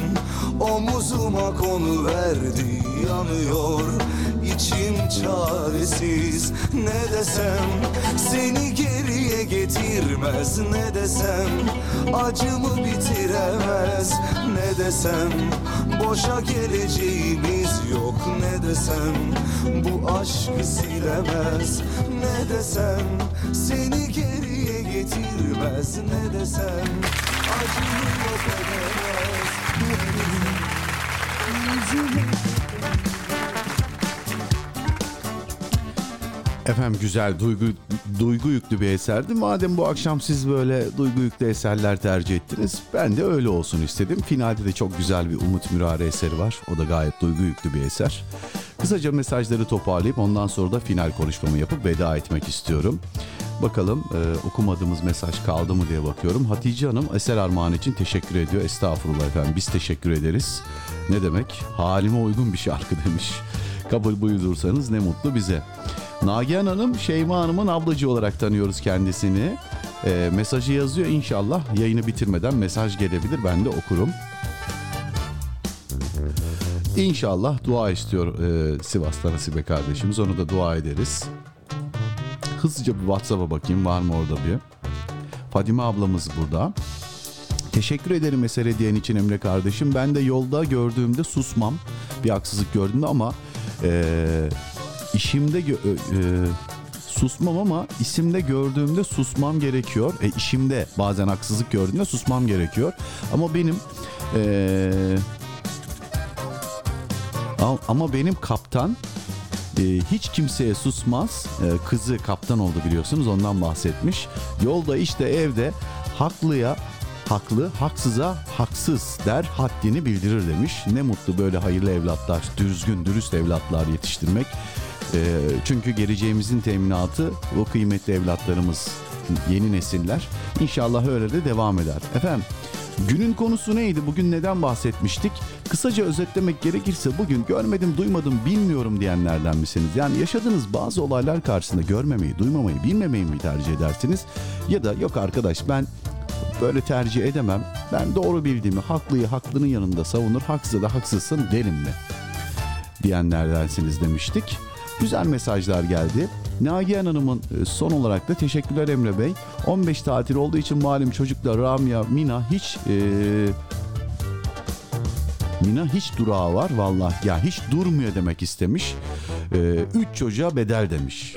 omuzuma konuverdi. Yanıyor içim çaresiz. Ne desem seni geriye getirmez. Ne desem acımı bitiremez. Ne desem boşa geleceğimiz yok Ne desem bu aşkı silemez. Ne desem seni geriye getirmez. Ne desem acımı yok edemez Efendim güzel duygu duygu yüklü bir eserdi. Madem bu akşam siz böyle duygu yüklü eserler tercih ettiniz, ben de öyle olsun istedim. Finalde de çok güzel bir Umut Mürare eseri var. O da gayet duygu yüklü bir eser. Kısaca mesajları toparlayıp ondan sonra da final konuşmamı yapıp veda etmek istiyorum. Bakalım e, okumadığımız mesaj kaldı mı diye bakıyorum. Hatice Hanım eser armağan için teşekkür ediyor. Estağfurullah efendim biz teşekkür ederiz. Ne demek? Halime uygun bir şarkı demiş. Kabul buyurursanız ne mutlu bize. Nagihan Hanım Şeyma Hanım'ın ablacı olarak tanıyoruz kendisini. E, mesajı yazıyor inşallah yayını bitirmeden mesaj gelebilir ben de okurum. İnşallah dua istiyor e, Sivas'ta Nasibe kardeşimiz onu da dua ederiz. Hızlıca bir WhatsApp'a bakayım var mı orada bir. Fadime ablamız burada. Teşekkür ederim eser hediyen için Emre kardeşim. Ben de yolda gördüğümde susmam. Bir haksızlık gördüğümde ama e, işimde e, susmam ama isimde gördüğümde susmam gerekiyor. E, işimde bazen haksızlık gördüğümde susmam gerekiyor. Ama benim e, ama benim kaptan e, hiç kimseye susmaz. E, kızı kaptan oldu biliyorsunuz ondan bahsetmiş. Yolda işte evde haklıya haklı, haksıza haksız der, haddini bildirir demiş. Ne mutlu böyle hayırlı evlatlar, düzgün, dürüst evlatlar yetiştirmek. Ee, çünkü geleceğimizin teminatı o kıymetli evlatlarımız, yeni nesiller. İnşallah öyle de devam eder. Efendim, günün konusu neydi? Bugün neden bahsetmiştik? Kısaca özetlemek gerekirse bugün görmedim, duymadım, bilmiyorum diyenlerden misiniz? Yani yaşadığınız bazı olaylar karşısında görmemeyi, duymamayı, bilmemeyi mi tercih edersiniz? Ya da yok arkadaş ben böyle tercih edemem. Ben doğru bildiğimi, haklıyı haklının yanında savunur, haksızı da haksızsın derim mi? Diyenlerdensiniz demiştik. Güzel mesajlar geldi. Nagihan Hanım'ın e, son olarak da teşekkürler Emre Bey. 15 tatil olduğu için malum çocuklar Ramya, Mina hiç e, Mina hiç durağı var vallahi ya hiç durmuyor demek istemiş. E, üç çocuğa bedel demiş.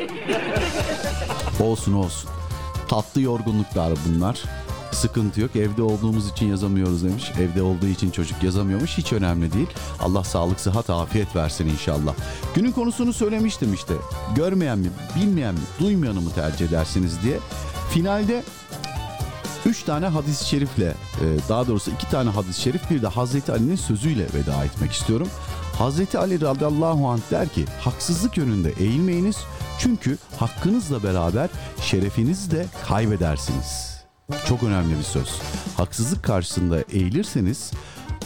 olsun olsun. Tatlı yorgunluklar bunlar. Sıkıntı yok. Evde olduğumuz için yazamıyoruz demiş. Evde olduğu için çocuk yazamıyormuş. Hiç önemli değil. Allah sağlık, sıhhat, afiyet versin inşallah. Günün konusunu söylemiştim işte. Görmeyen mi, bilmeyen mi, duymayanı mı tercih edersiniz diye. Finalde Üç tane hadis-i şerifle, e, daha doğrusu iki tane hadis-i şerif bir de Hazreti Ali'nin sözüyle veda etmek istiyorum. Hazreti Ali radıyallahu anh der ki haksızlık yönünde eğilmeyiniz çünkü hakkınızla beraber şerefinizi de kaybedersiniz. Çok önemli bir söz. Haksızlık karşısında eğilirseniz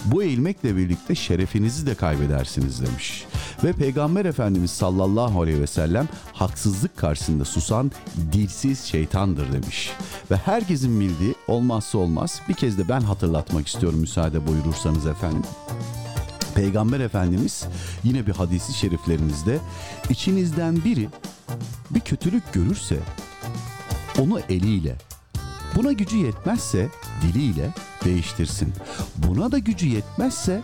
bu eğilmekle birlikte şerefinizi de kaybedersiniz demiş. Ve Peygamber Efendimiz sallallahu aleyhi ve sellem haksızlık karşısında susan dilsiz şeytandır demiş. Ve herkesin bildiği olmazsa olmaz bir kez de ben hatırlatmak istiyorum müsaade buyurursanız efendim. Peygamber Efendimiz yine bir hadisi şeriflerinizde içinizden biri bir kötülük görürse onu eliyle buna gücü yetmezse diliyle değiştirsin. Buna da gücü yetmezse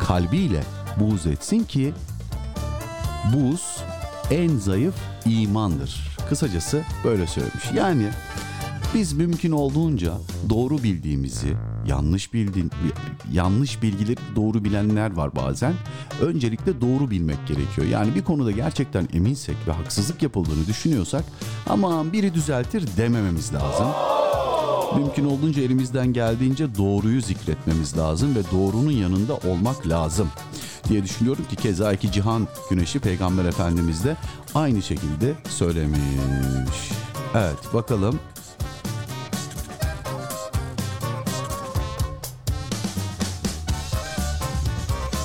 kalbiyle buğz etsin ki buz en zayıf imandır. Kısacası böyle söylemiş. Yani biz mümkün olduğunca doğru bildiğimizi, yanlış bildiğin yanlış bilgileri doğru bilenler var bazen. Öncelikle doğru bilmek gerekiyor. Yani bir konuda gerçekten eminsek ve haksızlık yapıldığını düşünüyorsak aman biri düzeltir demememiz lazım. Mümkün olduğunca elimizden geldiğince doğruyu zikretmemiz lazım ve doğrunun yanında olmak lazım diye düşünüyorum ki keza iki cihan güneşi peygamber efendimiz de aynı şekilde söylemiş. Evet bakalım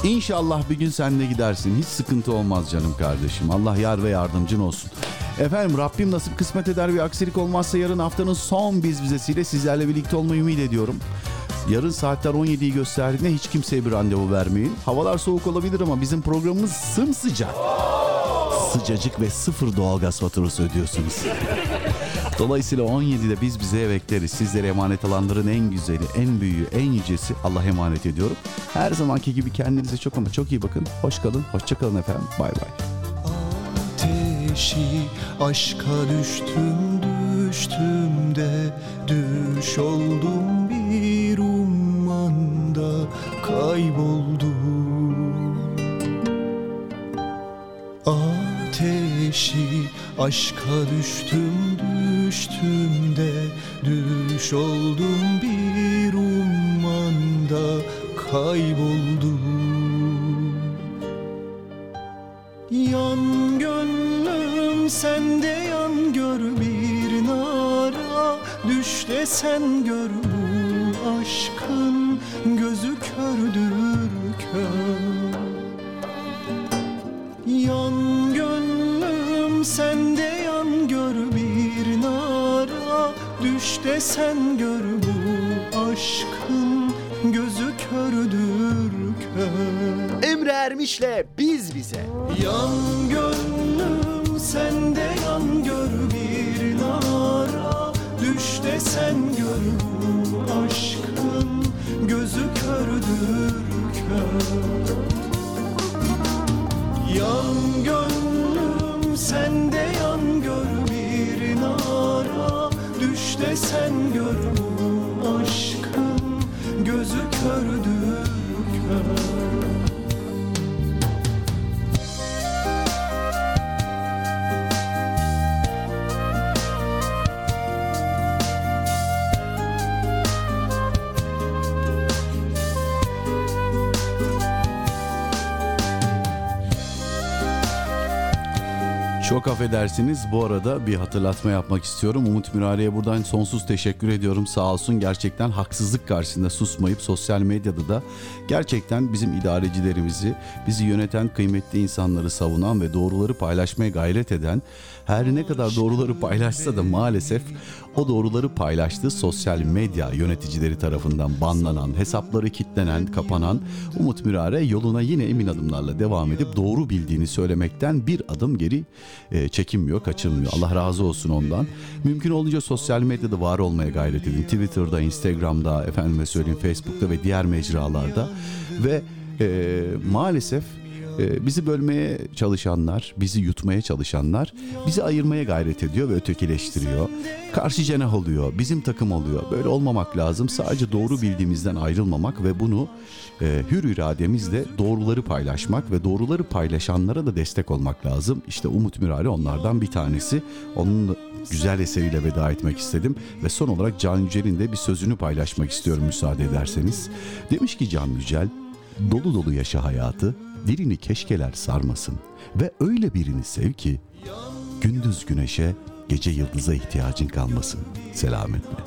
İnşallah bir gün sen de gidersin. Hiç sıkıntı olmaz canım kardeşim. Allah yar ve yardımcın olsun. Efendim Rabbim nasip kısmet eder bir aksilik olmazsa yarın haftanın son biz vizesiyle sizlerle birlikte olmayı ümit ediyorum. Yarın saatler 17'yi gösterdiğinde hiç kimseye bir randevu vermeyin. Havalar soğuk olabilir ama bizim programımız sımsıcak. Sıcacık ve sıfır doğalgaz faturası ödüyorsunuz. Dolayısıyla 17'de biz bize bekleriz. Sizlere emanet alanların en güzeli, en büyüğü, en yücesi Allah emanet ediyorum. Her zamanki gibi kendinize çok ama çok iyi bakın. Hoş kalın, hoşça kalın efendim. Bay bay. Ateşi aşka düştüm düştüm de. Düş oldum bir ummanda kayboldum. Ateşi aşka düştüm düştüm de. Düş oldum bir ummanda kayboldum de sen gör bu aşkın gözü kördür kör. Yan gönlüm sende yan gör bir nara. Düş de sen gör bu aşkın gözü kördür kör. Emre Ermiş'le Biz Bize. Yan sen gör bu aşkın gözü kördür kör. Yan gönlüm sende yan gör bir nara Düş de sen gör aşkın gözü kördür Çok affedersiniz. Bu arada bir hatırlatma yapmak istiyorum. Umut Mürari'ye buradan sonsuz teşekkür ediyorum. Sağ olsun gerçekten haksızlık karşısında susmayıp sosyal medyada da gerçekten bizim idarecilerimizi, bizi yöneten kıymetli insanları savunan ve doğruları paylaşmaya gayret eden her ne kadar doğruları paylaşsa da maalesef o doğruları paylaştığı sosyal medya yöneticileri tarafından banlanan, hesapları kilitlenen, kapanan Umut Mürare yoluna yine emin adımlarla devam edip doğru bildiğini söylemekten bir adım geri e, çekinmiyor, kaçırmıyor. Allah razı olsun ondan. Mümkün olunca sosyal medyada var olmaya gayret edin. Twitter'da, Instagram'da, efendime söyleyeyim Facebook'ta ve diğer mecralarda ve e, maalesef e, bizi bölmeye çalışanlar, bizi yutmaya çalışanlar bizi ayırmaya gayret ediyor ve ötekileştiriyor. Karşı cenah oluyor, bizim takım oluyor. Böyle olmamak lazım. Sadece doğru bildiğimizden ayrılmamak ve bunu e, hür irademizle doğruları paylaşmak ve doğruları paylaşanlara da destek olmak lazım. İşte Umut Mürari onlardan bir tanesi. Onun güzel eseriyle veda etmek istedim ve son olarak Can Yücel'in de bir sözünü paylaşmak istiyorum müsaade ederseniz. Demiş ki Can Yücel, dolu dolu yaşa hayatı, dilini keşkeler sarmasın ve öyle birini sev ki gündüz güneşe, gece yıldıza ihtiyacın kalmasın. Selametle.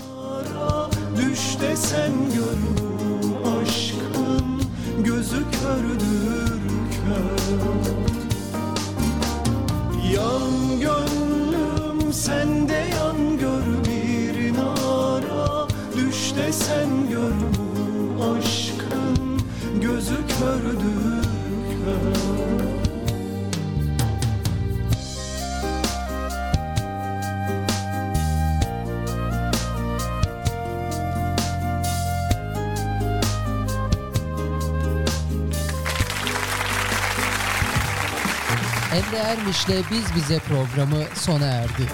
Düş desen gönlüm aşkın gözü kördür kör Yan gönlüm sende yan gör bir nara Düş desen gönlüm aşkın gözü kördür Emre Ermiş'le Biz Bize programı sona erdi.